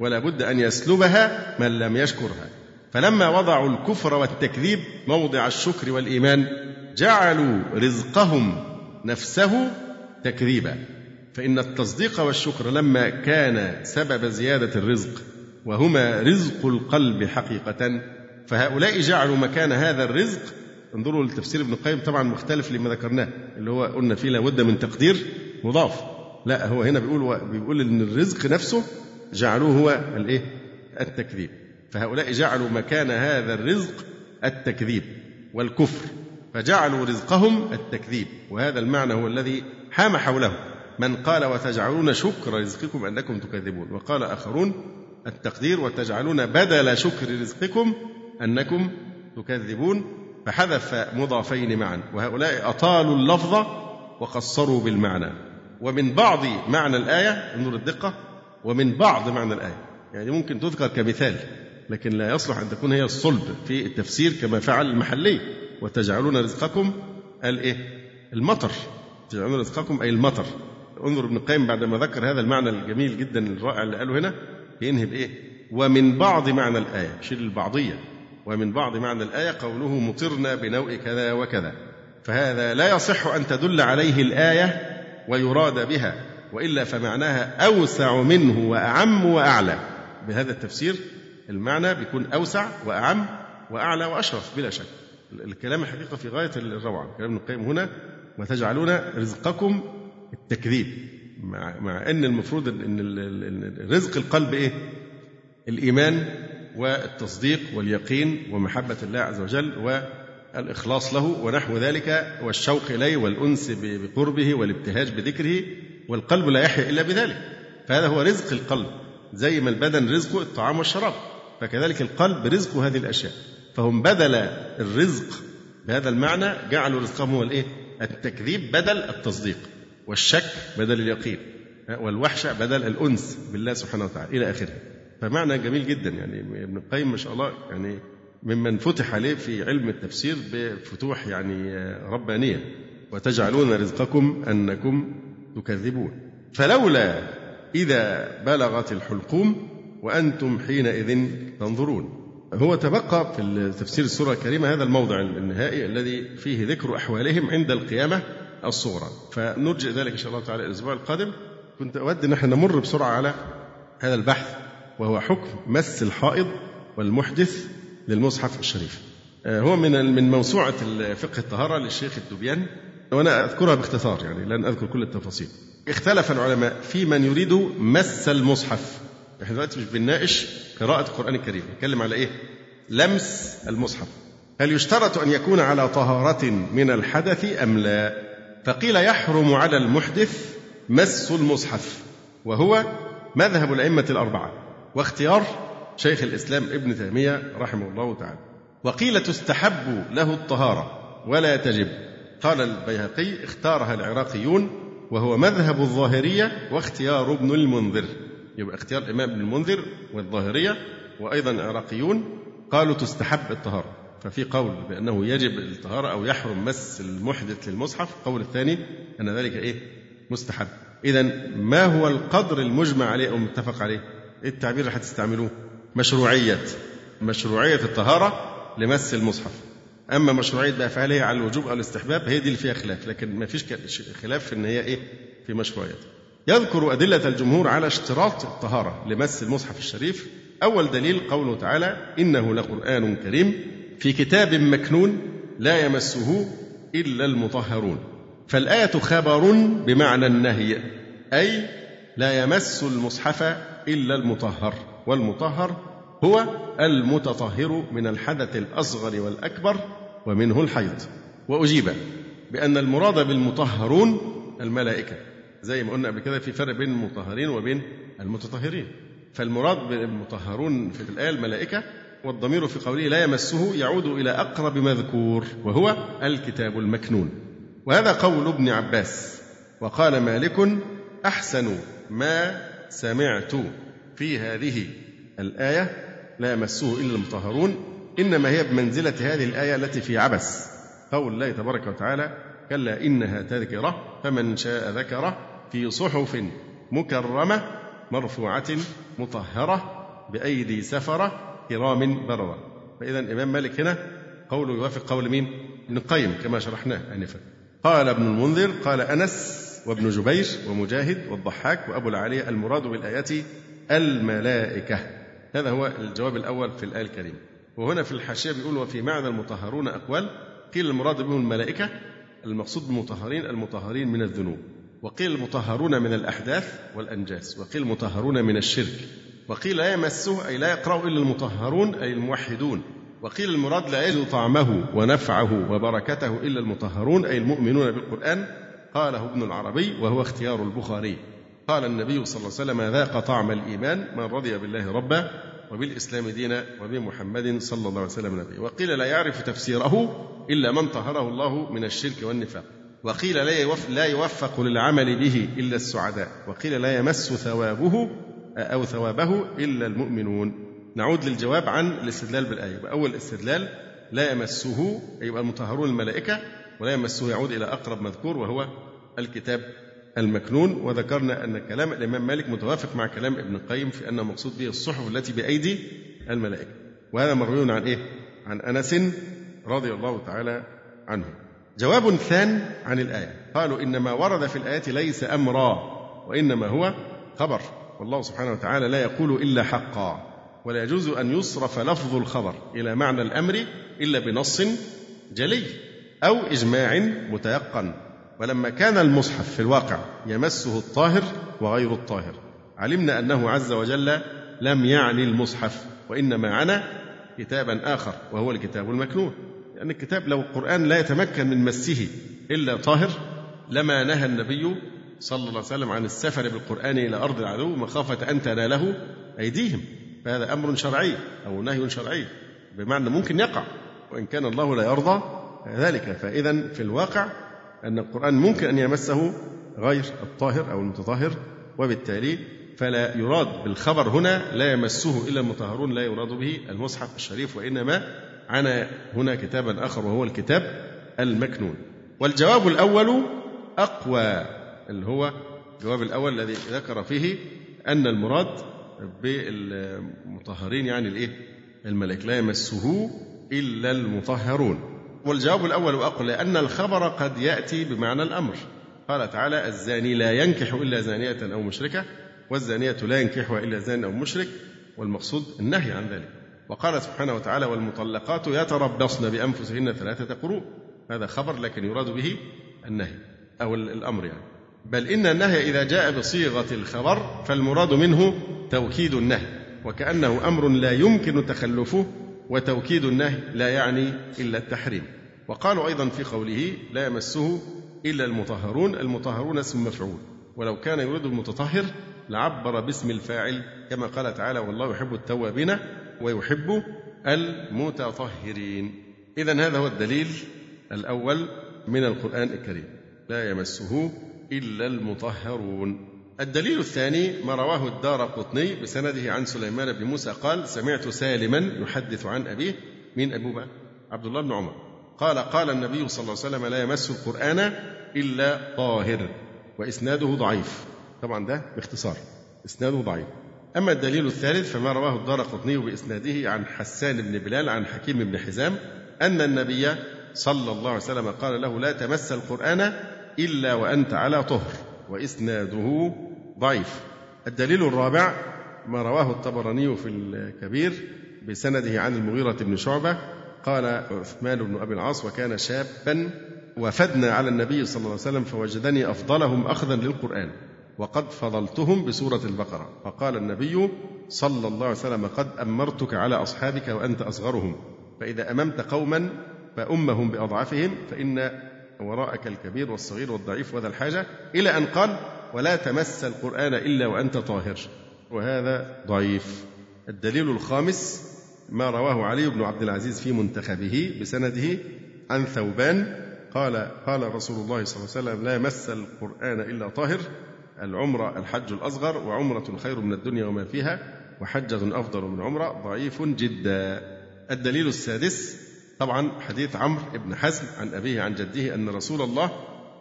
S2: ولا بد أن يسلبها من لم يشكرها. فلما وضعوا الكفر والتكذيب موضع الشكر والإيمان جعلوا رزقهم نفسه تكذيبا. فإن التصديق والشكر لما كان سبب زيادة الرزق وهما رزق القلب حقيقة فهؤلاء جعلوا مكان هذا الرزق. انظروا لتفسير ابن القيم طبعا مختلف لما ذكرناه اللي هو قلنا فيه لابد من تقدير مضاف. لا هو هنا بيقول بيقول إن الرزق نفسه جعلوه هو الإيه؟ التكذيب. فهؤلاء جعلوا مكان هذا الرزق التكذيب والكفر. فجعلوا رزقهم التكذيب وهذا المعنى هو الذي حام حوله. من قال وتجعلون شكر رزقكم أنكم تكذبون وقال آخرون التقدير وتجعلون بدل شكر رزقكم أنكم تكذبون فحذف مضافين معا وهؤلاء أطالوا اللفظ وقصروا بالمعنى. ومن بعض معنى الآية انظر الدقة ومن بعض معنى الآية. يعني ممكن تذكر كمثال لكن لا يصلح أن تكون هي الصلب في التفسير كما فعل المحلي. وتجعلون رزقكم قال إيه؟ المطر. تجعلون رزقكم أي المطر. انظر ابن القيم بعد ما ذكر هذا المعنى الجميل جدا الرائع اللي قاله هنا ينهي بإيه؟ ومن بعض معنى الآية. شيل البعضية. ومن بعض معنى الآية قوله مطرنا بنوء كذا وكذا. فهذا لا يصح أن تدل عليه الآية ويراد بها وإلا فمعناها أوسع منه وأعم وأعلى. بهذا التفسير المعنى بيكون أوسع وأعم وأعلى وأشرف بلا شك. الكلام الحقيقة في غاية الروعة. كلام ابن القيم هنا وتجعلون رزقكم التكذيب. مع, مع إن المفروض إن رزق القلب إيه؟ الإيمان والتصديق واليقين ومحبة الله عز وجل والإخلاص له ونحو ذلك والشوق إليه والأنس بقربه والابتهاج بذكره والقلب لا يحيا إلا بذلك. فهذا هو رزق القلب. زي ما البدن رزقه الطعام والشراب فكذلك القلب رزق هذه الأشياء. فهم بدل الرزق بهذا المعنى جعلوا رزقهم هو الإيه؟ التكذيب بدل التصديق والشك بدل اليقين والوحشة بدل الأنس بالله سبحانه وتعالى إلى آخره. فمعنى جميل جدا يعني ابن القيم ما شاء الله يعني ممن فتح عليه في علم التفسير بفتوح يعني ربانية وتجعلون رزقكم أنكم تكذبون. فلولا إذا بلغت الحلقوم وأنتم حينئذ تنظرون. هو تبقى في تفسير السورة الكريمة هذا الموضع النهائي الذي فيه ذكر أحوالهم عند القيامة الصغرى. فنرجئ ذلك إن شاء الله تعالى الأسبوع القادم. كنت أود أن إحنا نمر بسرعة على هذا البحث وهو حكم مس الحائض والمحدث للمصحف الشريف. آه، هو من من موسوعة فقه الطهارة للشيخ الدبيان وأنا أذكرها باختصار يعني لن أذكر كل التفاصيل. اختلف العلماء في من يريد مس المصحف. إحنا دلوقتي مش بنناقش قراءة القرآن الكريم نتكلم على إيه؟ لمس المصحف. هل يشترط أن يكون على طهارة من الحدث أم لا؟ فقيل يحرم على المحدث مس المصحف وهو مذهب الأئمة الأربعة واختيار شيخ الإسلام ابن تيمية رحمه الله تعالى. وقيل تستحب له الطهارة ولا تجب. قال البيهقي اختارها العراقيون وهو مذهب الظاهرية واختيار ابن المنذر. يبقى اختيار الإمام ابن المنذر والظاهرية وأيضا العراقيون قالوا تستحب الطهارة. ففي قول بأنه يجب الطهارة أو يحرم مس المحدث للمصحف القول الثاني أن ذلك إيه؟ مستحب. إذا ما هو القدر المجمع عليه أو المتفق عليه؟ إيه التعبير اللي هتستعملوه. مشروعية. مشروعية الطهارة لمس المصحف. أما مشروعية بأفعاله على الوجوب أو الاستحباب هي دي اللي فيها خلاف لكن ما فيش خلاف في أن هي إيه؟ في مشروعية يذكر أدلة الجمهور على اشتراط الطهارة لمس المصحف الشريف. أول دليل قوله تعالى إنه لقرآن كريم في كتاب مكنون لا يمسه إلا المطهرون. فالآية خبر بمعنى النهي أي لا يمس المصحف إلا المطهر والمطهر هو المتطهر من الحدث الأصغر والأكبر ومنه الحيض. وأجيب بأن المراد بالمطهرون الملائكة. زي ما قلنا قبل كده في فرق بين المطهرين وبين المتطهرين. فالمراد بالمطهرون في الآية الملائكة والضمير في قوله لا يمسه يعود إلى أقرب مذكور وهو الكتاب المكنون. وهذا قول ابن عباس. وقال مالك أحسن ما سمعت في هذه الآية لا يمسه إلا المطهرون. إنما هي بمنزلة هذه الآية التي في عبس. قول الله تبارك وتعالى كلا إنها تذكرة فمن شاء ذكره في صحف مكرمة مرفوعة مطهرة بأيدي سفرة كرام بررة. فإذا الإمام مالك هنا قوله يوافق قول مين؟ ابن القيم كما شرحناه آنفا. قال ابن المنذر قال أنس وابن جبير ومجاهد والضحاك وأبو العالية المراد بالآيات الملائكة. هذا هو الجواب الأول في الآية الكريمة. وهنا في الحاشية بيقول وفي معنى المطهرون أقوال. قيل المراد بهم الملائكة المقصود بالمطهرين المطهرين من الذنوب. وقيل المطهرون من الأحداث والأنجاس وقيل المطهرون من الشرك وقيل لا يمسه أي لا يقرأ إلا المطهرون أي الموحدون وقيل المراد لا يجد طعمه ونفعه وبركته إلا المطهرون أي المؤمنون بالقرآن قاله ابن العربي وهو اختيار البخاري. قال النبي صلى الله عليه وسلم ذاق طعم الإيمان من رضي بالله ربا وبالإسلام دينا وبمحمد صلى الله عليه وسلم نبيا وقيل لا يعرف تفسيره إلا من طهره الله من الشرك والنفاق. وقيل لا يوفق للعمل به إلا السعداء وقيل لا يمس ثوابه أو ثوابه إلا المؤمنون. نعود للجواب عن الاستدلال بالآية. أول استدلال لا يمسه يبقى المطهرون الملائكة ولا يمسه يعود إلى أقرب مذكور وهو الكتاب المكنون. وذكرنا أن كلام الإمام مالك متوافق مع كلام ابن القيم في أن المقصود به الصحف التي بأيدي الملائكة. وهذا مروي عن إيه؟ عن أنس رضي الله تعالى عنه. جواب ثان عن الآية. قالوا إنما ورد في الآية ليس أمرا وإنما هو خبر. والله سبحانه وتعالى لا يقول إلا حقا ولا يجوز أن يصرف لفظ الخبر إلى معنى الأمر إلا بنص جلي أو إجماع متيقن. ولما كان المصحف في الواقع يمسه الطاهر وغير الطاهر علمنا أنه عز وجل لم يعني المصحف وإنما عنى كتابا آخر وهو الكتاب المكنون. لأن يعني الكتاب لو القرآن لا يتمكن من مسه إلا طاهر لما نهى النبي صلى الله عليه وسلم عن السفر بالقرآن إلى أرض العدو مخافة أن تناله أيديهم. فهذا أمر شرعي أو نهي شرعي بمعنى ممكن يقع وإن كان الله لا يرضى ذلك. فإذا في الواقع أن القرآن ممكن أن يمسه غير الطاهر أو المتطهر وبالتالي فلا يراد بالخبر هنا لا يمسه إلا المطهرون لا يراد به المصحف الشريف وإنما عنا هنا كتابا آخر وهو الكتاب المكنون. والجواب الأول أقوى اللي هو الجواب الأول الذي ذكر فيه أن المراد بالمطهرين يعني الإيه؟ الملك لا يمسه إلا المطهرون. والجواب الأول أقوى لأن الخبر قد يأتي بمعنى الأمر. قال تعالى الزاني لا ينكح إلا زانية أو مشركة والزانية لا ينكحها إلا زان أو مشرك والمقصود النهي عن ذلك. وقال سبحانه وتعالى والمطلقات يتربصن بأنفسهن ثلاثة قروء هذا خبر لكن يراد به النهي أو الأمر يعني. بل إن النهي إذا جاء بصيغة الخبر فالمراد منه توكيد النهي وكأنه أمر لا يمكن تخلفه وتوكيد النهي لا يعني إلا التحريم. وقالوا أيضا في قوله لا يمسه إلا المطهرون المطهرون اسم مفعول. ولو كان يريد المتطهر لعبر باسم الفاعل كما قال تعالى والله يحب التوابين ويحب المتطهرين. إذا هذا هو الدليل الأول من القرآن الكريم. لا يمسه إلا المطهرون. الدليل الثاني ما رواه الدار قطني بسنده عن سليمان بن موسى قال سمعت سالما يحدث عن أبيه من أبو بكر عبد الله بن عمر. قال قال النبي صلى الله عليه وسلم لا يمس القرآن إلا طاهر. وإسناده ضعيف. طبعا ده باختصار. إسناده ضعيف. أما الدليل الثالث فما رواه الدار قطني بإسناده عن حسان بن بلال عن حكيم بن حزام أن النبي صلى الله عليه وسلم قال له لا تمس القرآن إلا وأنت على طهر وإسناده ضعيف. الدليل الرابع ما رواه الطبراني في الكبير بسنده عن المغيرة بن شعبة قال عثمان بن أبي العاص وكان شابا وفدنا على النبي صلى الله عليه وسلم فوجدني أفضلهم أخذا للقرآن. وقد فضلتهم بسورة البقرة. فقال النبي صلى الله عليه وسلم قد أمرتك على أصحابك وأنت أصغرهم. فإذا أممت قوما فأمهم بأضعفهم فإن وراءك الكبير والصغير والضعيف وذا الحاجة إلى أن قال ولا تمس القرآن إلا وأنت طاهر. وهذا ضعيف. الدليل الخامس ما رواه علي بن عبد العزيز في منتخبه بسنده عن ثوبان قال قال رسول الله صلى الله عليه وسلم لا يمس القرآن إلا طاهر. العمرة الحج الأصغر وعمرة خير من الدنيا وما فيها وحجة أفضل من عمرة ضعيف جدا. الدليل السادس طبعا حديث عمرو بن حزم عن أبيه عن جده أن رسول الله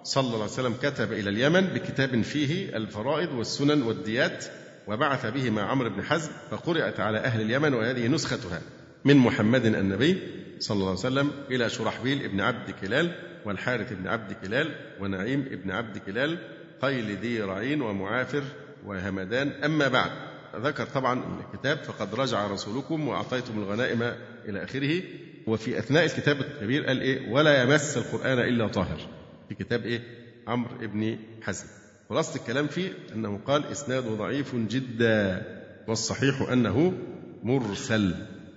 S2: صلى الله عليه وسلم كتب إلى اليمن بكتاب فيه الفرائض والسنن والديات وبعث به مع عمرو بن حزم فقرأت على أهل اليمن وهذه نسختها. من محمد النبي صلى الله عليه وسلم إلى شرحبيل بن عبد كلال والحارث بن عبد كلال ونعيم بن عبد كلال قيل ذي رعين ومعافر وهمدان. أما بعد ذكر طبعا الكتاب فقد رجع رسولكم وأعطيتم الغنائم إلى آخره. وفي أثناء الكتاب الكبير قال إيه؟ ولا يمس القرآن إلا طاهر. في كتاب إيه؟ عمرو بن حزم. خلاصة الكلام فيه أنه قال إسناده ضعيف جدا والصحيح أنه مرسل.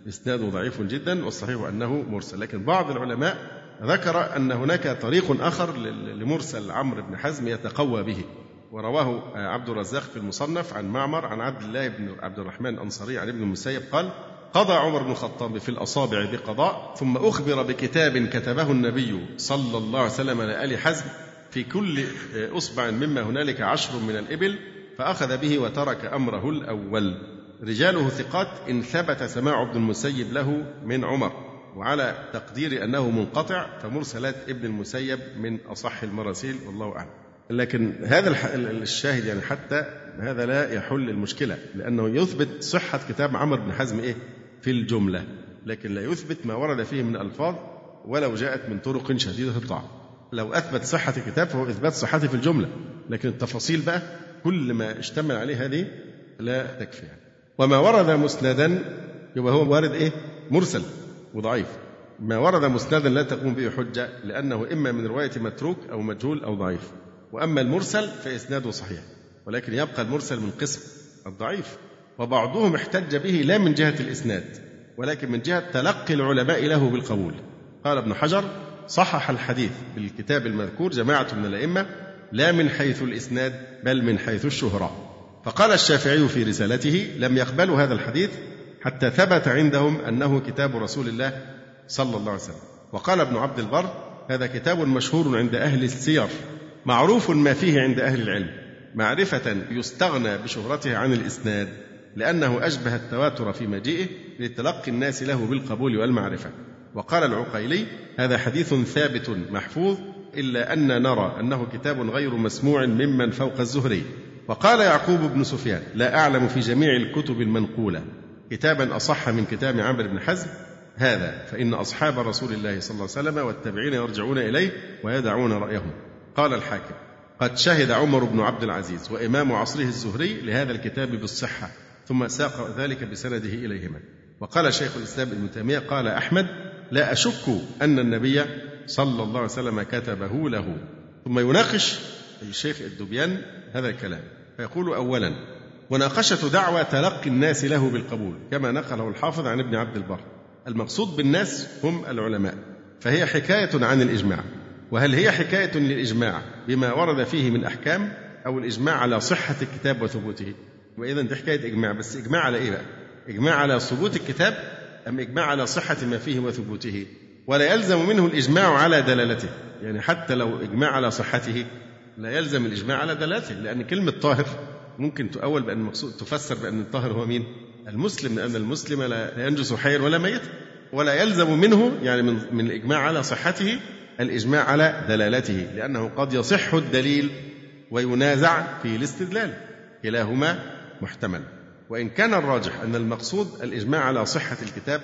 S2: إسناده ضعيف جدا والصحيح أنه مرسل. لكن بعض العلماء ذكر أن هناك طريق آخر لمرسل عمرو بن حزم يتقوى به ورواه عبد الرزاق في المصنف عن معمر عن عبد الله بن عبد الرحمن الأنصاري عن ابن المسيب قال قضى عمر بن الخطاب في الأصابع بقضاء ثم أخبر بكتاب كتبه النبي صلى الله عليه وسلم لآل حزم في كل أصبع مما هنالك عشر من الإبل فأخذ به وترك أمره الأول. رجاله ثقات إن ثبت سماع ابن المسيب له من عمر. وعلى تقدير أنه منقطع فمرسلات ابن المسيب من أصح المراسيل والله أعلم. لكن هذا الشاهد يعني حتى هذا لا يحل المشكلة لأنه يثبت صحة كتاب عمرو بن حزم إيه؟ في الجملة. لكن لا يثبت ما ورد فيه من ألفاظ ولو جاءت من طرق شديدة الضعف. لو أثبت صحة الكتاب فهو إثبات صحته في الجملة. لكن التفاصيل بقى كل ما اشتمل عليه هذه لا تكفي. وما ورد مسندا يبقى هو وارد إيه؟ مرسل. وضعيف. ما ورد مسندا لا تقوم به حجة لأنه إما من رواية متروك أو مجهول أو ضعيف. وأما المرسل فإسناده صحيح ولكن يبقى المرسل من قسم الضعيف. وبعضهم احتج به لا من جهة الإسناد ولكن من جهة تلقي العلماء له بالقبول. قال ابن حجر صحح الحديث بالكتاب المذكور جماعة من الأئمة لا من حيث الإسناد بل من حيث الشهرة. فقال الشافعي في رسالته لم يقبلوا هذا الحديث حتى ثبت عندهم أنه كتاب رسول الله صلى الله عليه وسلم. وقال ابن عبد البر هذا كتاب مشهور عند أهل السير معروف ما فيه عند أهل العلم معرفة يستغنى بشهرته عن الإسناد لأنه أشبه التواتر في مجيئه لتلقي الناس له بالقبول والمعرفة. وقال العقيلي هذا حديث ثابت محفوظ إلا أن نرى أنه كتاب غير مسموع ممن فوق الزهري. وقال يعقوب بن سفيان لا أعلم في جميع الكتب المنقولة. كتابا أصح من كتاب عمرو بن حزم هذا فإن أصحاب رسول الله صلى الله عليه وسلم والتابعين يرجعون إليه ويدعون رأيهم. قال الحاكم قد شهد عمر بن عبد العزيز وإمام عصره الزهري لهذا الكتاب بالصحة ثم ساق ذلك بسنده إليهما. وقال شيخ الإسلام ابن تيمية قال أحمد لا أشك أن النبي صلى الله عليه وسلم كتبه له. ثم يناقش الشيخ الدبيان هذا الكلام فيقول أولا مناقشة دعوى تلقي الناس له بالقبول كما نقله الحافظ عن ابن عبد البر. المقصود بالناس هم العلماء فهي حكاية عن الإجماع. وهل هي حكاية للإجماع بما ورد فيه من أحكام أو الإجماع على صحة الكتاب وثبوته؟ وإذا دي حكاية إجماع بس إجماع على إيه بقى؟ إجماع على ثبوت الكتاب أم إجماع على صحة ما فيه وثبوته؟ ولا يلزم منه الإجماع على دلالته. يعني حتى لو إجماع على صحته لا يلزم الإجماع على دلالته لأن كلمة طاهر ممكن تؤول بأن المقصود تفسر بأن الطاهر هو مين؟ المسلم لأن المسلم لا ينجس حيا ولا ميتا ولا يلزم منه يعني من, من الإجماع على صحته الإجماع على دلالته لأنه قد يصح الدليل وينازع في الاستدلال. كلاهما محتمل. وإن كان الراجح أن المقصود الإجماع على صحة الكتاب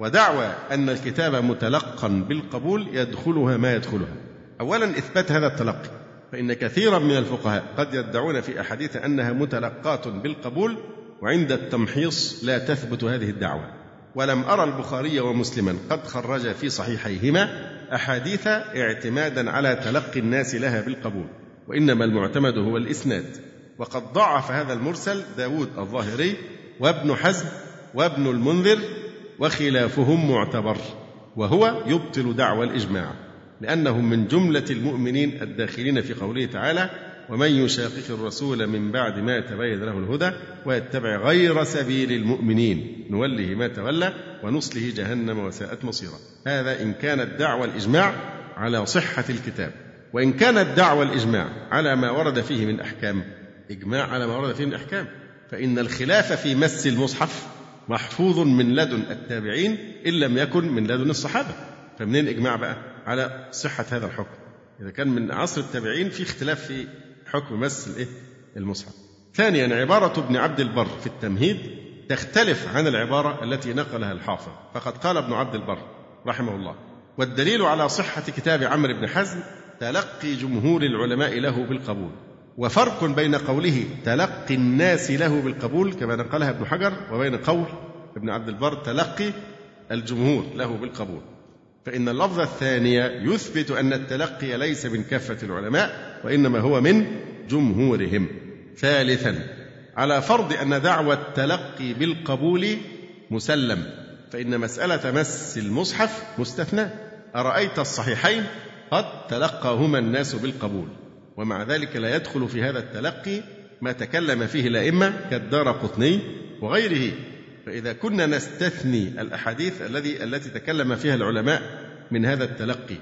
S2: ودعوى أن الكتاب متلقا بالقبول يدخلها ما يدخلها. أولا إثبات هذا التلقي. فإن كثيرا من الفقهاء قد يدعون في أحاديث أنها متلقاة بالقبول وعند التمحيص لا تثبت هذه الدعوة. ولم أرى البخاري ومسلما قد خرج في صحيحيهما أحاديث اعتمادا على تلقي الناس لها بالقبول وإنما المعتمد هو الإسناد. وقد ضعف هذا المرسل داود الظاهري وابن حزم وابن المنذر وخلافهم معتبر وهو يبطل دعوى الإجماع. لأنهم من جملة المؤمنين الداخلين في قوله تعالى ومن يشاقق الرسول من بعد ما تبين له الهدى ويتبع غير سبيل المؤمنين نوله ما تولى ونصله جهنم وساءت مصيرا. هذا إن كانت دعوى الإجماع على صحة الكتاب. وإن كانت دعوى الإجماع على ما ورد فيه من أحكام إجماع على ما ورد فيه من أحكام فإن الخلاف في مس المصحف محفوظ من لدن التابعين إن لم يكن من لدن الصحابة. فمنين إجماع بقى؟ على صحة هذا الحكم. إذا كان من عصر التابعين في اختلاف في حكم مس الإيه؟ المصحف. ثانيا عبارة ابن عبد البر في التمهيد تختلف عن العبارة التي نقلها الحافظ. فقد قال ابن عبد البر رحمه الله والدليل على صحة كتاب عمرو بن حزم تلقي جمهور العلماء له بالقبول وفرق بين قوله تلقي الناس له بالقبول كما نقلها ابن حجر وبين قول ابن عبد البر تلقي الجمهور له بالقبول. فإن اللفظ الثاني يثبت أن التلقي ليس من كافة العلماء وإنما هو من جمهورهم. ثالثا على فرض أن دعوى التلقي بالقبول مسلم فإن مسألة مس المصحف مستثناة أرأيت الصحيحين؟ قد تلقاهما الناس بالقبول. ومع ذلك لا يدخل في هذا التلقي ما تكلم فيه الأئمة كالدار قطني وغيره. فإذا كنا نستثني الأحاديث الذي التي تكلم فيها العلماء من هذا التلقي.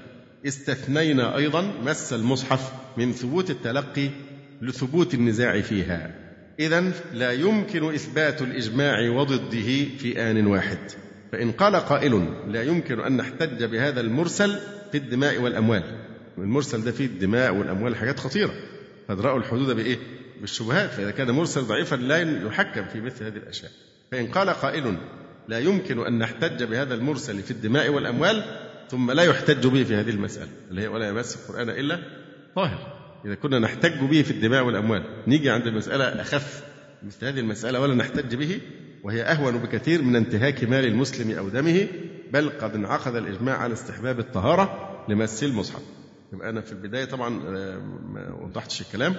S2: استثنينا أيضا مس المصحف من ثبوت التلقي لثبوت النزاع فيها. إذا لا يمكن إثبات الإجماع وضده في آن واحد. فإن قال قائل لا يمكن أن نحتج بهذا المرسل في الدماء والأموال. المرسل ده فيه الدماء والأموال حاجات خطيرة. قد رأوا الحدود بإيه؟ بالشبهات. فإذا كان مرسل ضعيفا لا يحكم في مثل هذه الأشياء. فإن قال قائل لا يمكن أن نحتج بهذا المرسل في الدماء والأموال ثم لا يحتج به في هذه المسألة اللي هي ولا يمس القرآن إلا طاهر. إذا كنا نحتج به في الدماء والأموال نيجي عند المسألة أخف مثل هذه المسألة ولا نحتج به وهي أهون بكثير من انتهاك مال المسلم أو دمه بل قد انعقد الإجماع على استحباب الطهارة لمس المصحف. يبقى أنا في البداية طبعا آه، ما وضحتش الكلام.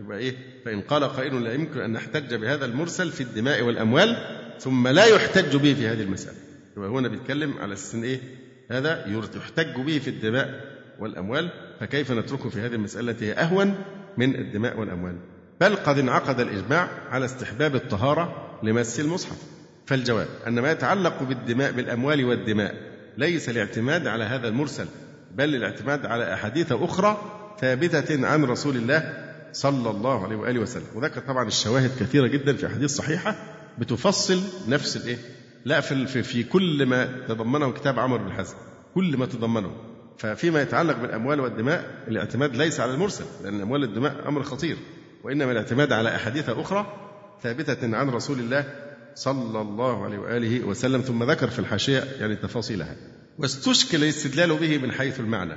S2: يبقى إيه؟ فإن قال قائل لا يمكن أن نحتج بهذا المرسل في الدماء والأموال ثم لا يحتج به في هذه المسألة. يبقى هنا بيتكلم على أساس إيه؟ هذا يحتج به في الدماء والأموال فكيف نتركه في هذه المسألة التي هي أهون من الدماء والأموال؟ بل قد انعقد الإجماع على استحباب الطهارة لمس المصحف. فالجواب أن ما يتعلق بالدماء بالأموال والدماء ليس الاعتماد على هذا المرسل بل الاعتماد على أحاديث أخرى ثابتة عن رسول الله صلى الله عليه وآله وسلم. وذكر طبعا الشواهد كثيرة جدا في أحاديث صحيحة بتفصل نفس الإيه؟ لا في, في كل ما تضمنه كتاب عمر بن حزم. كل ما تضمنه. ففيما يتعلق بالأموال والدماء الاعتماد ليس على المرسل لأن الأموال والدماء أمر خطير. وإنما الاعتماد على أحاديث أخرى ثابتة عن رسول الله صلى الله عليه وآله وسلم. ثم ذكر في الحاشية يعني تفاصيلها. واستشكل الاستدلال به من حيث المعنى.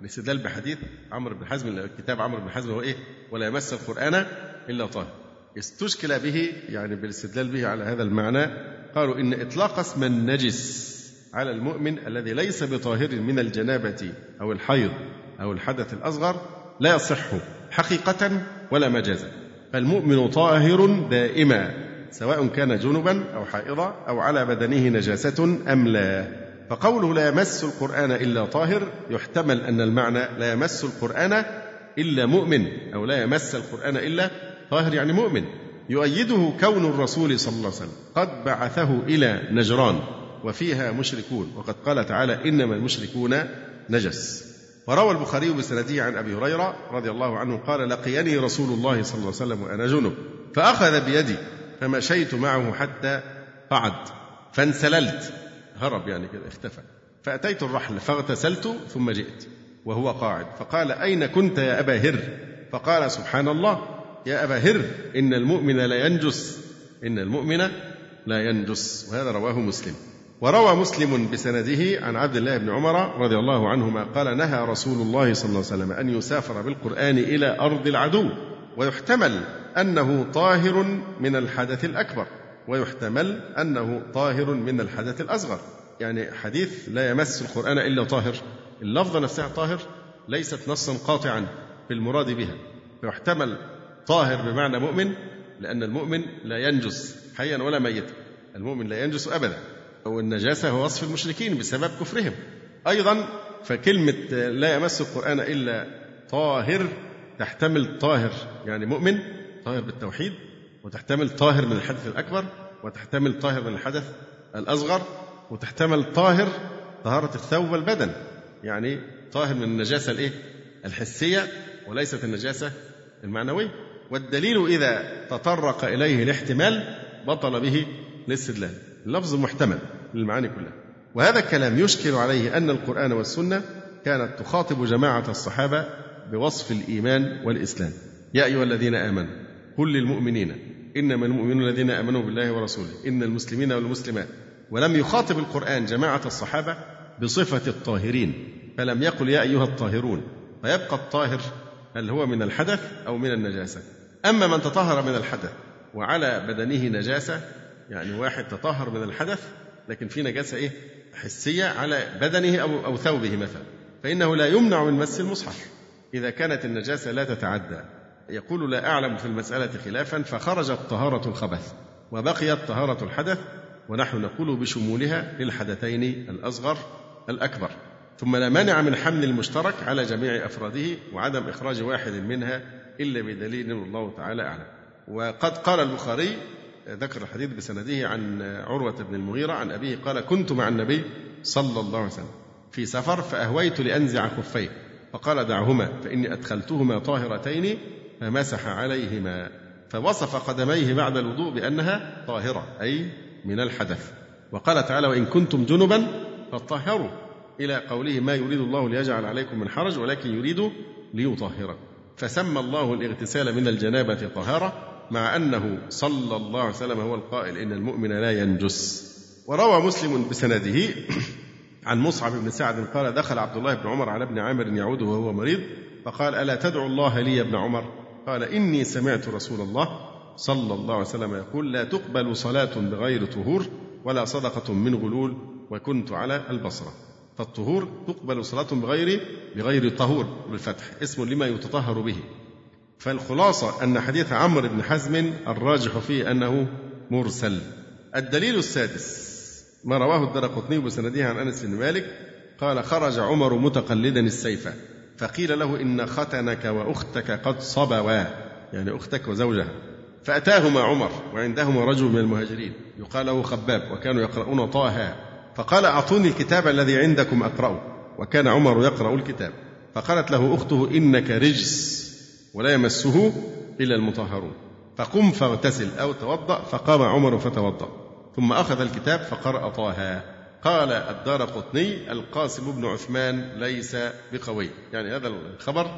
S2: الاستدلال بحديث عمرو بن حزم كتاب عمرو بن حزم هو إيه؟ ولا يمس القرآن إلا طاهر. استشكل به يعني بالاستدلال به على هذا المعنى قالوا إن إطلاق اسم النجس على المؤمن الذي ليس بطاهر من الجنابة أو الحيض أو الحدث الأصغر لا يصح حقيقة ولا مجازا. فالمؤمن طاهر دائما سواء كان جنبا أو حائضا أو على بدنه نجاسة أم لا. فقوله لا يمس القرآن إلا طاهر يحتمل أن المعنى لا يمس القرآن إلا مؤمن أو لا يمس القرآن إلا طاهر يعني مؤمن. يؤيده كون الرسول صلى الله عليه وسلم قد بعثه إلى نجران وفيها مشركون وقد قال تعالى إنما المشركون نجس. وروى البخاري بسنده عن أبي هريرة رضي الله عنه قال لقيني رسول الله صلى الله عليه وسلم وأنا جنب فأخذ بيدي فمشيت معه حتى قعد فانسللت. هرب يعني كده اختفى. فأتيت الرحل فاغتسلت ثم جئت وهو قاعد. فقال أين كنت يا أبا هر؟ فقال سبحان الله يا أبا هر إن المؤمن لا ينجس إن المؤمن لا ينجس. وهذا رواه مسلم. وروى مسلم بسنده عن عبد الله بن عمر رضي الله عنهما قال نهى رسول الله صلى الله عليه وسلم أن يسافر بالقرآن إلى أرض العدو ويحتمل أنه طاهر من الحدث الأكبر. ويحتمل أنه طاهر من الحدث الأصغر. يعني حديث لا يمس القرآن إلا طاهر. اللفظة نفسها طاهر ليست نصا قاطعا في المراد بها. فيحتمل طاهر بمعنى مؤمن لأن المؤمن لا ينجس حيا ولا ميتا. المؤمن لا ينجس أبدا. والنجاسة هو وصف المشركين بسبب كفرهم. أيضا فكلمة لا يمس القرآن إلا طاهر تحتمل طاهر يعني مؤمن طاهر بالتوحيد وتحتمل طاهر من الحدث الأكبر وتحتمل طاهر من الحدث الأصغر وتحتمل طاهر طهارة الثوب والبدن. يعني طاهر من النجاسة الإيه؟ الحسية وليست النجاسة المعنوية. والدليل إذا تطرق إليه الاحتمال بطل به الاستدلال. اللفظ محتمل للمعاني كلها. وهذا الكلام يشكل عليه أن القرآن والسنة كانت تخاطب جماعة الصحابة بوصف الإيمان والإسلام. يا أيها الذين آمنوا قل للمؤمنين إنما المؤمنون الذين آمنوا بالله ورسوله إن المسلمين والمسلمات. ولم يخاطب القرآن جماعة الصحابة بصفة الطاهرين فلم يقل يا أيها الطاهرون. فيبقى الطاهر هل هو من الحدث أو من النجاسة. أما من تطهر من الحدث وعلى بدنه نجاسة يعني واحد تطهر من الحدث لكن في نجاسة إيه؟ حسية على بدنه أو, أو ثوبه مثلا. فإنه لا يمنع من مس المصحف. إذا كانت النجاسة لا تتعدى. يقول لا أعلم في المسألة خلافا فخرجت طهارة الخبث وبقيت طهارة الحدث ونحن نقول بشمولها للحدثين الأصغر الأكبر. ثم لا مانع من حمل المشترك على جميع أفراده وعدم إخراج واحد منها إلا بدليل الله تعالى أعلم. وقد قال البخاري ذكر الحديث بسنده عن عروة بن المغيرة عن أبيه قال كنت مع النبي صلى الله عليه وسلم في سفر فأهويت لأنزع خفيه فقال دعهما فإني أدخلتهما طاهرتين فمسح عليهما فوصف قدميه بعد الوضوء بأنها طاهرة أي من الحدث. وقال تعالى وإن كنتم جنبا فطهروا إلى قوله ما يريد الله ليجعل عليكم من حرج ولكن يريد ليطهركم. فسمى الله الاغتسال من الجنابة طهارة مع أنه صلى الله عليه وسلم هو القائل إن المؤمن لا ينجس. وروى مسلم بسنده عن مصعب بن سعد قال دخل عبد الله بن عمر على ابن عامر يعوده وهو مريض فقال ألا تدعو الله لي يا ابن عمر؟ قال إني سمعت رسول الله صلى الله عليه وسلم يقول لا تقبل صلاة بغير طهور ولا صدقة من غلول وكنت على البصرة. فالطهور تقبل صلاة بغير بغير طهور بالفتح. اسم لما يتطهر به. فالخلاصة أن حديث عمرو بن حزم الراجح فيه أنه مرسل. الدليل السادس ما رواه الدرقطني بسنده عن أنس بن مالك قال خرج عمر متقلدا السيف. فقيل له إن ختنك وأختك قد صبوا يعني أختك وزوجها. فأتاهما عمر وعندهما رجل من المهاجرين. يقال له خباب وكانوا يقرؤون طه. فقال أعطوني الكتاب الذي عندكم أقرأه. وكان عمر يقرأ الكتاب. فقالت له أخته إنك رجس ولا يمسه إلا المطهرون. فقم فاغتسل أو توضأ فقام عمر فتوضأ. ثم أخذ الكتاب فقرأ طه. قال الدار قطني القاسم بن عثمان ليس بقوي. يعني هذا الخبر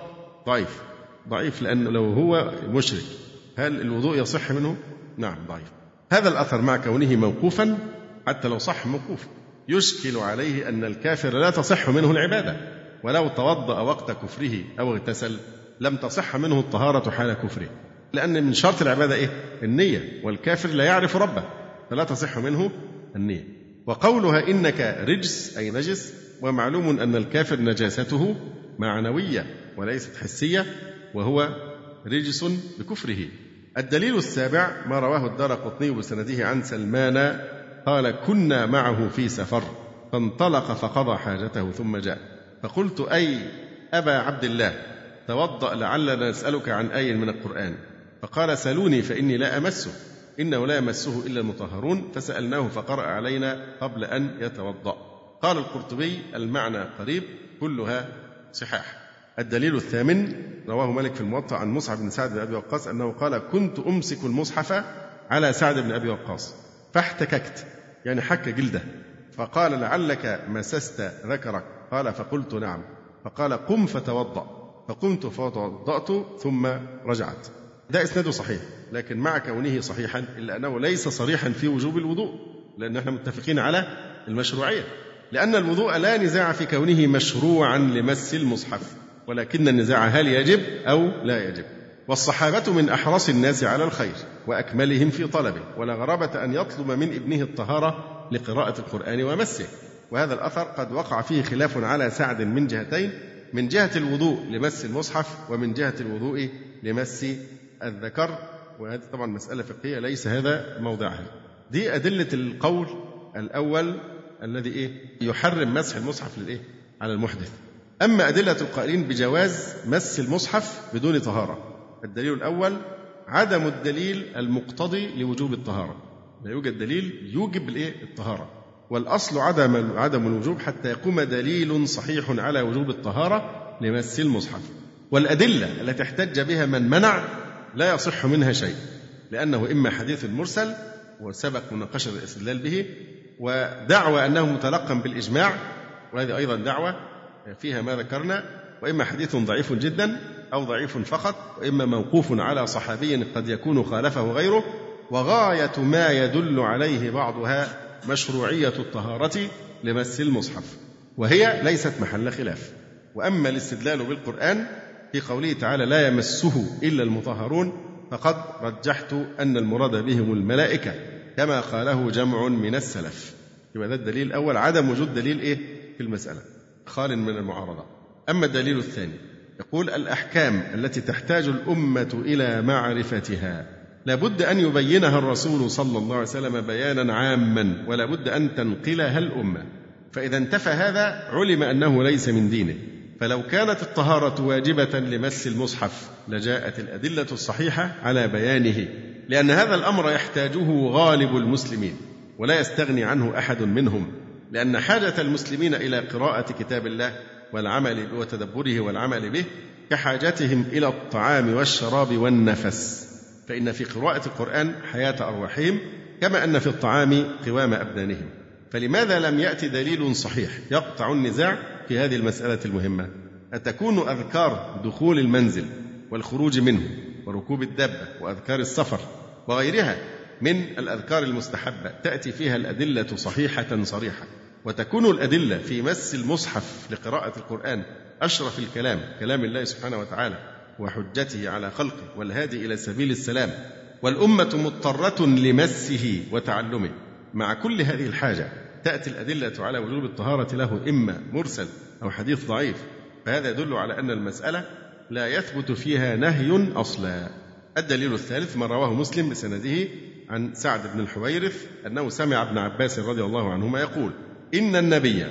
S2: ضعيف. ضعيف لأنه لو هو مشرك هل الوضوء يصح منه؟ نعم ضعيف. هذا الأثر مع كونه موقوفا حتى لو صح موقوف. يشكل عليه أن الكافر لا تصح منه العبادة. ولو توضأ وقت كفره أو اغتسل لم تصح منه الطهارة حال كفره. لأن من شرط العبادة إيه؟ النية. والكافر لا يعرف ربه فلا تصح منه النية. وقولها إنك رجس أي نجس ومعلوم أن الكافر نجاسته معنوية وليست حسية وهو رجس بكفره. الدليل السابع ما رواه الدار قطني بسنده عن سلمان قال كنا معه في سفر فانطلق فقضى حاجته ثم جاء. فقلت أي أبا عبد الله توضأ لعلنا نسألك عن أي من القرآن. فقال سلوني فإني لا أمسه. إنه لا يمسه إلا المطهرون. فسألناه فقرأ علينا قبل أن يتوضأ. قال القرطبي المعنى قريب كلها صحاح. الدليل الثامن رواه مالك في الموطأ عن مصعب بن سعد بن أبي وقاص أنه قال كنت أمسك المصحف على سعد بن أبي وقاص فاحتككت يعني حك جلده. فقال لعلك مسست ذكرك. قال فقلت نعم. فقال قم فتوضأ. فقمت فتوضأت ثم رجعت. ده إسناده صحيح لكن مع كونه صحيحا إلا أنه ليس صريحا في وجوب الوضوء لأن إحنا متفقين على المشروعية. لأن الوضوء لا نزاع في كونه مشروعا لمس المصحف ولكن النزاع هل يجب أو لا يجب؟ والصحابة من أحرص الناس على الخير وأكملهم في طلبه ولا غرابة أن يطلب من ابنه الطهارة لقراءة القرآن ومسه. وهذا الأثر قد وقع فيه خلاف على سعد من جهتين من جهة الوضوء لمس المصحف ومن جهة الوضوء لمس الذكر وهذه طبعا مسألة فقهية ليس هذا موضعها. دي أدلة القول الأول الذي إيه؟ يحرم مسح المصحف للإيه؟ على المحدث. أما أدلة القائلين بجواز مس المصحف بدون طهارة. الدليل الأول عدم الدليل المقتضي لوجوب الطهارة. لا يوجد دليل يوجب الإيه؟ الطهارة. والأصل عدم عدم الوجوب حتى يقوم دليل صحيح على وجوب الطهارة لمس المصحف. والأدلة التي احتج بها من منع لا يصح منها شيء لأنه إما حديث مرسل وسبق مناقشة الاستدلال به ودعوى أنه متلقى بالإجماع وهذه أيضا دعوة فيها ما ذكرنا وإما حديث ضعيف جدا أو ضعيف فقط وإما موقوف على صحابي قد يكون خالفه غيره وغاية ما يدل عليه بعضها مشروعية الطهارة لمس المصحف وهي ليست محل خلاف. وأما الاستدلال بالقرآن في قوله تعالى لا يمسه إلا المطهرون فقد رجحت أن المراد بهم الملائكة كما قاله جمع من السلف. يبقى ده الدليل الأول عدم وجود دليل إيه؟ في المسألة خال من المعارضة. أما الدليل الثاني يقول الأحكام التي تحتاج الأمة إلى معرفتها لابد أن يبينها الرسول صلى الله عليه وسلم بيانا عاما ولا بد أن تنقلها الأمة. فإذا انتفى هذا علم أنه ليس من دينه. فلو كانت الطهارة واجبة لمس المصحف لجاءت الأدلة الصحيحة على بيانه لأن هذا الأمر يحتاجه غالب المسلمين ولا يستغني عنه أحد منهم لأن حاجة المسلمين إلى قراءة كتاب الله والعمل وتدبره والعمل به كحاجتهم إلى الطعام والشراب والنفس. فإن في قراءة القرآن حياة أرواحهم كما أن في الطعام قوام أبدانهم فلماذا لم يأتي دليل صحيح؟ يقطع النزاع في هذه المسألة المهمة. أتكون أذكار دخول المنزل والخروج منه وركوب الدابة وأذكار السفر وغيرها من الأذكار المستحبة. تأتي فيها الأدلة صحيحة صريحة. وتكون الأدلة في مس المصحف لقراءة القرآن أشرف الكلام كلام الله سبحانه وتعالى وحجته على خلقه والهادي إلى سبيل السلام. والأمة مضطرة لمسه وتعلمه. مع كل هذه الحاجة تأتي الأدلة على وجوب الطهارة له إما مرسل أو حديث ضعيف فهذا يدل على أن المسألة لا يثبت فيها نهي أصلا. الدليل الثالث ما رواه مسلم بسنده عن سعد بن الحويرث أنه سمع ابن عباس رضي الله عنهما يقول إن النبي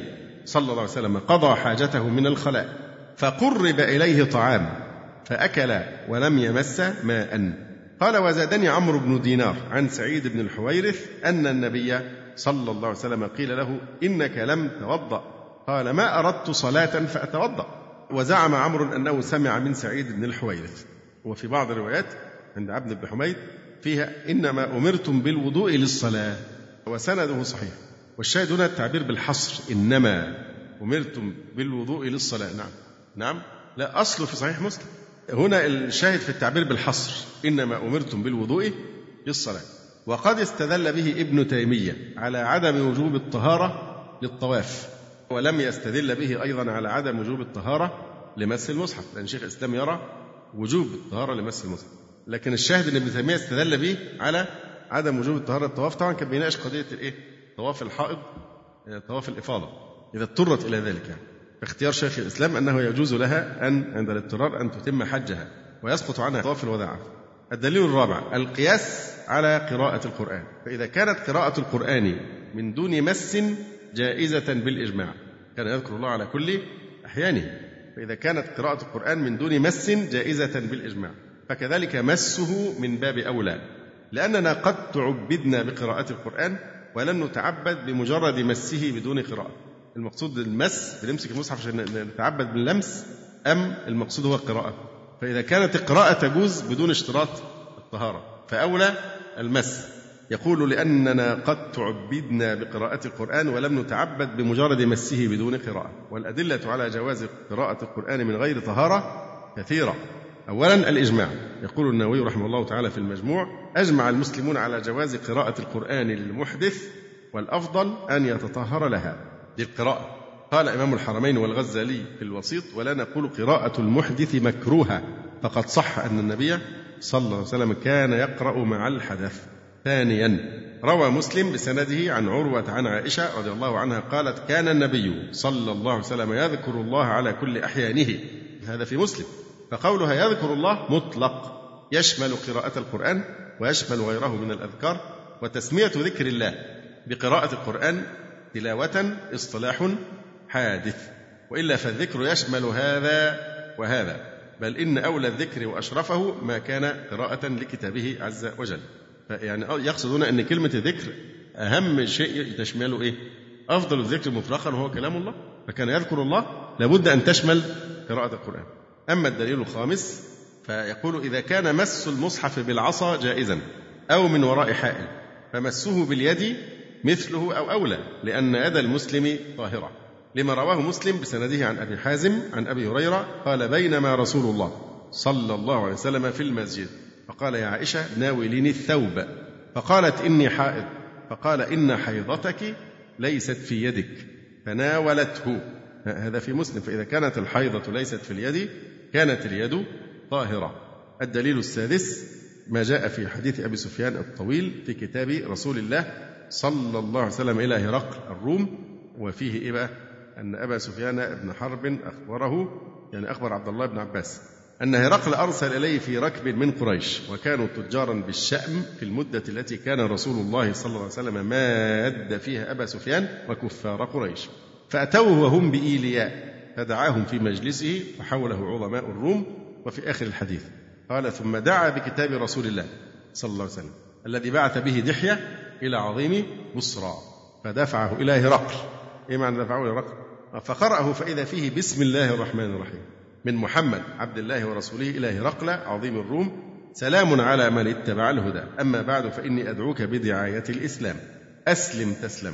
S2: صلى الله عليه وسلم قضى حاجته من الخلاء فقرب إليه طعام فأكل ولم يمس ماء. قال وزادني عمرو بن دينار عن سعيد بن الحويرث أن النبي صلى الله عليه وسلم قيل له إنك لم توضأ. قال ما أردت صلاة فأتوضأ. وزعم عمرو أنه سمع من سعيد بن الحويرث وفي بعض الروايات عند عبد بن حميد فيها إنما أمرتم بالوضوء للصلاة. وسنده صحيح. والشاهد هنا التعبير بالحصر إنما أمرتم بالوضوء للصلاة. نعم. نعم. لا أصله في صحيح مسلم. هنا الشاهد في التعبير بالحصر إنما أمرتم بالوضوء للصلاة. وقد استدل به ابن تيمية على عدم وجوب الطهارة للطواف ولم يستدل به أيضا على عدم وجوب الطهارة لمس المصحف لأن شيخ الإسلام يرى وجوب الطهارة لمس المصحف لكن الشاهد إن ابن تيمية استدل به على عدم وجوب الطهارة الطواف طبعا كان بيناقش قضية الإيه؟ طواف الحائض آه، طواف الإفاضة إذا اضطرت إلى ذلك يعني. اختيار شيخ الإسلام أنه يجوز لها أن عند الاضطرار أن تتم حجها ويسقط عنها طواف الوداع. الدليل الرابع القياس على قراءة القرآن، فإذا كانت قراءة القرآن من دون مس جائزة بالإجماع، كان يذكر الله على كل أحيانه، فإذا كانت قراءة القرآن من دون مس جائزة بالإجماع، فكذلك مسه من باب أولى. لأننا قد تعبدنا بقراءة القرآن ولن نتعبد بمجرد مسه بدون قراءة. المقصود المس بنمسك المصحف عشان نتعبد باللمس أم المقصود هو القراءة فإذا كانت القراءة تجوز بدون اشتراط الطهارة فأولى المس. يقول لأننا قد تعبدنا بقراءة القرآن ولم نتعبد بمجرد مسه بدون قراءة والأدلة على جواز قراءة القرآن من غير طهارة كثيرة. أولا الإجماع. يقول النووي رحمه الله تعالى في المجموع أجمع المسلمون على جواز قراءة القرآن للمحدث والأفضل أن يتطهر لها للقراءة قال إمام الحرمين والغزالي في الوسيط ولا نقول قراءة المحدث مكروهة فقد صح أن النبي صلى الله عليه وسلم كان يقرأ مع الحدث ثانيا روى مسلم بسنده عن عروة عن عائشة رضي الله عنها قالت كان النبي صلى الله عليه وسلم يذكر الله على كل أحيانه هذا في مسلم فقولها يذكر الله مطلق يشمل قراءة القرآن ويشمل غيره من الأذكار وتسمية ذكر الله بقراءة القرآن تلاوة اصطلاح حادث وإلا فالذكر يشمل هذا وهذا بل إن أولى الذكر وأشرفه ما كان قراءة لكتابه عز وجل. يعني يقصدون أن كلمة ذكر أهم شيء تشمله إيه؟ أفضل الذكر مطلقا هو كلام الله. فكان يذكر الله لابد أن تشمل قراءة القرآن. أما الدليل الخامس فيقول إذا كان مس المصحف بالعصا جائزا أو من وراء حائل فمسه باليد مثله أو أولى لأن يد المسلم طاهرة. لما رواه مسلم بسنده عن أبي حازم عن أبي هريرة قال بينما رسول الله صلى الله عليه وسلم في المسجد فقال يا عائشة ناوليني الثوب فقالت إني حائض فقال إن حيضتك ليست في يدك فناولته. هذا في مسلم فإذا كانت الحيضة ليست في اليد كانت اليد طاهرة. الدليل السادس ما جاء في حديث أبي سفيان الطويل في كتاب رسول الله صلى الله عليه وسلم إلى هرقل الروم وفيه إيه بقى؟ أن أبا سفيان بن حرب أخبره يعني أخبر عبد الله بن عباس أن هرقل أرسل إليه في ركب من قريش وكانوا تجارا بالشأم في المدة التي كان رسول الله صلى الله عليه وسلم ماد فيها أبا سفيان وكفار قريش. فأتوه وهم بإيلياء فدعاهم في مجلسه فحوله عظماء الروم وفي آخر الحديث. قال ثم دعا بكتاب رسول الله صلى الله عليه وسلم الذي بعث به دحية إلى عظيم بصرى فدفعه إلى هرقل. إيه معنى دفعه إلى هرقل؟ فقرأه فإذا فيه بسم الله الرحمن الرحيم. من محمد عبد الله ورسوله إلى هرقل عظيم الروم. سلام على من اتبع الهدى. أما بعد فإني أدعوك بدعاية الإسلام. أسلم تسلم.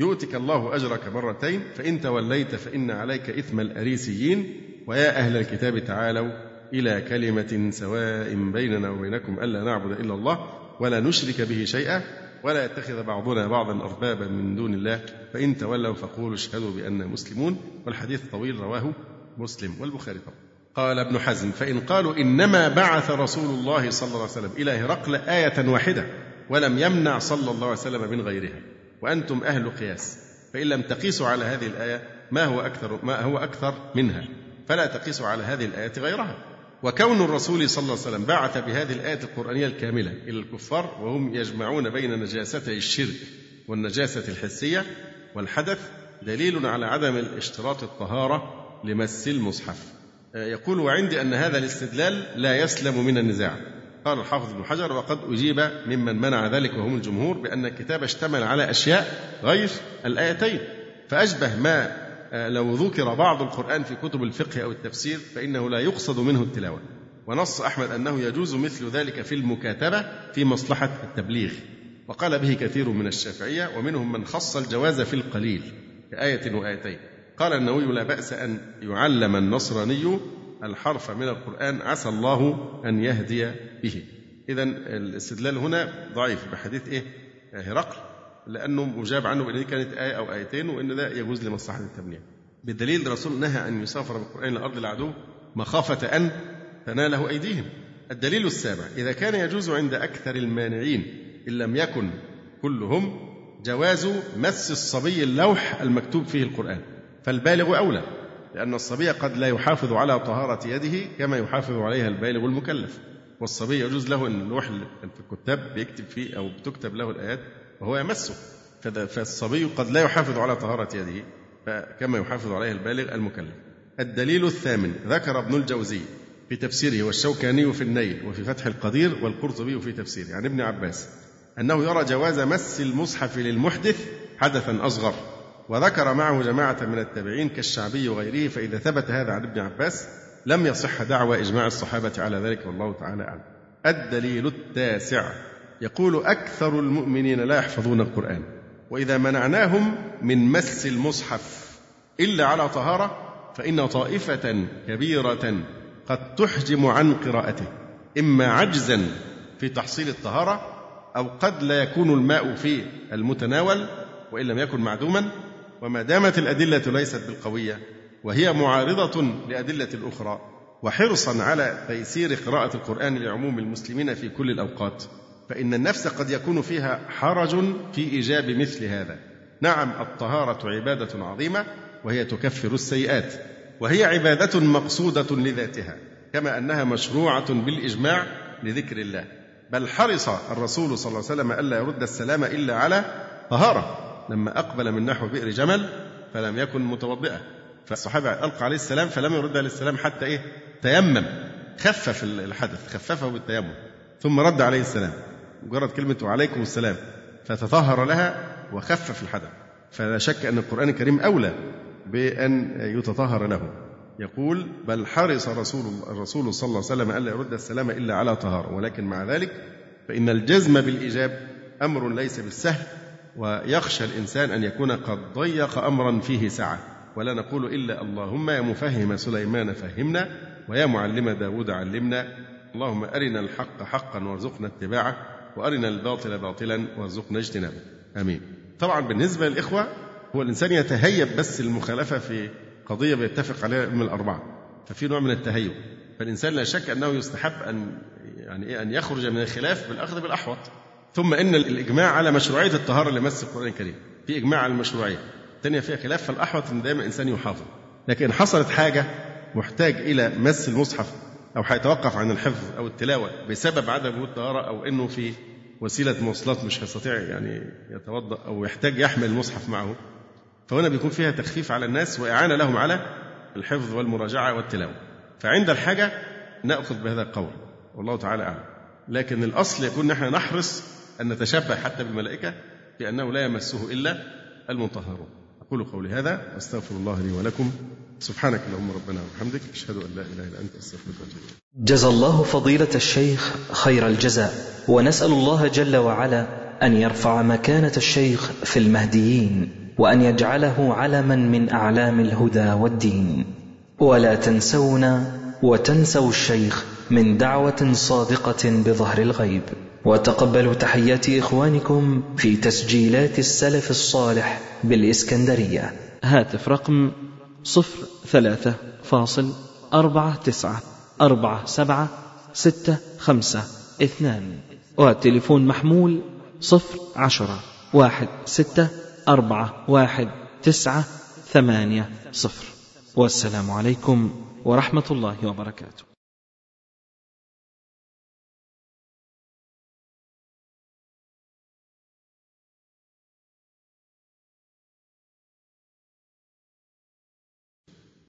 S2: يؤتك الله أجرك مرتين. فإن توليت فإن عليك إثم الأريسيين. ويا أهل الكتاب تعالوا إلى كلمة سواء بيننا وبينكم ألا نعبد إلا الله ولا نشرك به شيئا. ولا يتخذ بعضنا بعضا أربابا من دون الله فإن تولوا فقولوا اشهدوا بأننا مسلمون والحديث طويل رواه مسلم والبخاري طبعا قال ابن حزم فإن قالوا إنما بعث رسول الله صلى الله عليه وسلم إلى هرقل آية واحدة ولم يمنع صلى الله عليه وسلم من غيرها وأنتم أهل قياس فإن لم تقيسوا على هذه الآية ما هو أكثر ما هو أكثر منها فلا تقيسوا على هذه الآية غيرها. وكون الرسول صلى الله عليه وسلم بعث بهذه الآية القرآنية الكاملة إلى الكفار وهم يجمعون بين نجاستي الشرك والنجاسة الحسية والحدث دليل على عدم الاشتراط الطهارة لمس المصحف. يقول وعندي أن هذا الاستدلال لا يسلم من النزاع. قال الحافظ ابن حجر وقد أجيب ممن منع ذلك وهم الجمهور بأن الكتاب اشتمل على أشياء غير الآيتين. فأشبه ما آه، لو ذكر بعض القرآن في كتب الفقه أو التفسير فإنه لا يقصد منه التلاوة. ونص أحمد أنه يجوز مثل ذلك في المكاتبة في مصلحة التبليغ. وقال به كثير من الشافعية ومنهم من خص الجواز في القليل كآية وآيتين. قال النووي لا بأس أن يعلم النصراني الحرف من القرآن عسى الله أن يهدي به. إذا الاستدلال هنا ضعيف بحديث إيه؟ هرقل. لأنه مجاب عنه بأن كانت آية أو آيتين وأن ده يجوز لمصلحة التبليغ بالدليل الرسول نهى أن يسافر بالقرآن إلى أرض العدو مخافة أن تناله أيديهم. الدليل السابع إذا كان يجوز عند أكثر المانعين إن لم يكن كلهم جواز مس الصبي اللوح المكتوب فيه القرآن فالبالغ أولى لأن الصبي قد لا يحافظ على طهارة يده كما يحافظ عليها البالغ المكلف والصبي يجوز له أن اللوح في الكتاب بيكتب فيه أو بتكتب له الآيات وهو يمسه. فالصبي قد لا يحافظ على طهارة يده كما يحافظ عليها البالغ المكلف. الدليل الثامن ذكر ابن الجوزي في تفسيره والشوكاني في النيل وفي فتح القدير والقرطبي في تفسيره عن ابن عباس أنه يرى جواز مس المصحف للمحدث حدثا أصغر وذكر معه جماعة من التابعين كالشعبي وغيره فإذا ثبت هذا عن ابن عباس لم يصح دعوى إجماع الصحابة على ذلك والله تعالى أعلم. الدليل التاسع يقول أكثر المؤمنين لا يحفظون القرآن وإذا منعناهم من مس المصحف إلا على طهارة فإن طائفة كبيرة قد تحجم عن قراءته إما عجزا في تحصيل الطهارة أو قد لا يكون الماء في المتناول وإن لم يكن معدوما وما دامت الأدلة ليست بالقوية وهي معارضة لأدلة الأخرى وحرصا على تيسير قراءة القرآن لعموم المسلمين في كل الأوقات. فإن النفس قد يكون فيها حرج في إيجاب مثل هذا. نعم الطهارة عبادة عظيمة وهي تكفر السيئات وهي عبادة مقصودة لذاتها كما أنها مشروعة بالإجماع لذكر الله. بل حرص الرسول صلى الله عليه وسلم ألا يرد السلام إلا على طهارة. لما أقبل من نحو بئر جمل فلم يكن متوضئا. فالصحابة ألقى عليه السلام فلم يرد عليه السلام حتى إيه؟ تيمم. خفف الحدث خففه بالتيمم. ثم رد عليه السلام. مجرد كلمة وعليكم السلام فتطهر لها وخفف الحدث. فلا شك أن القرآن الكريم أولى بأن يتطهر له. يقول بل حرص رسول الرسول صلى الله عليه وسلم ألا يرد السلام إلا على طهارة ولكن مع ذلك فإن الجزم بالإيجاب أمر ليس بالسهل ويخشى الإنسان أن يكون قد ضيق أمرا فيه سعة ولا نقول إلا اللهم يا مفهم سليمان فهمنا ويا معلم داود علمنا. اللهم أرنا الحق حقا وارزقنا اتباعه. وأرنا الباطل باطلا وارزقنا اجتنابه. آمين. طبعا بالنسبة للإخوة هو الإنسان يتهيب بس المخالفة في قضية بيتفق عليها من الأربعة. ففي نوع من التهيب. فالإنسان لا شك أنه يستحب أن يعني إيه أن يخرج من الخلاف بالأخذ بالأحوط. ثم إن الإجماع على مشروعية الطهارة لمس القرآن الكريم. في إجماع على المشروعية. الثانية فيها خلاف فالأحوط أن دائما الإنسان يحافظ. لكن حصلت حاجة محتاج إلى مس المصحف أو هيتوقف عن الحفظ أو التلاوة بسبب عدم وجود طهارة أو إنه في وسيلة مواصلات مش هيستطيع يعني يتوضأ أو يحتاج يحمل المصحف معه فهنا بيكون فيها تخفيف على الناس وإعانة لهم على الحفظ والمراجعة والتلاوة. فعند الحاجة نأخذ بهذا القول والله تعالى أعلم. لكن الأصل يكون نحن نحرص أن نتشبه حتى بالملائكة بأنه لا يمسه إلا المطهرون. أقول قولي هذا وأستغفر الله لي ولكم سبحانك اللهم ربنا وبحمدك أشهد أن لا إله إلا أنت أستغفرك وأتوب
S1: جزى الله فضيلة الشيخ خير الجزاء ونسأل الله جل وعلا أن يرفع مكانة الشيخ في المهديين وأن يجعله علما من أعلام الهدى والدين. ولا تنسونا وتنسوا الشيخ من دعوة صادقة بظهر الغيب. وتقبلوا تحيات إخوانكم في تسجيلات السلف الصالح بالإسكندرية. هاتف رقم صفر ثلاثة فاصل أربعة تسعة أربعة سبعة ستة خمسة اثنان. وتليفون محمول صفر عشرة واحد ستة أربعة واحد تسعة ثمانية صفر. والسلام عليكم ورحمة الله وبركاته.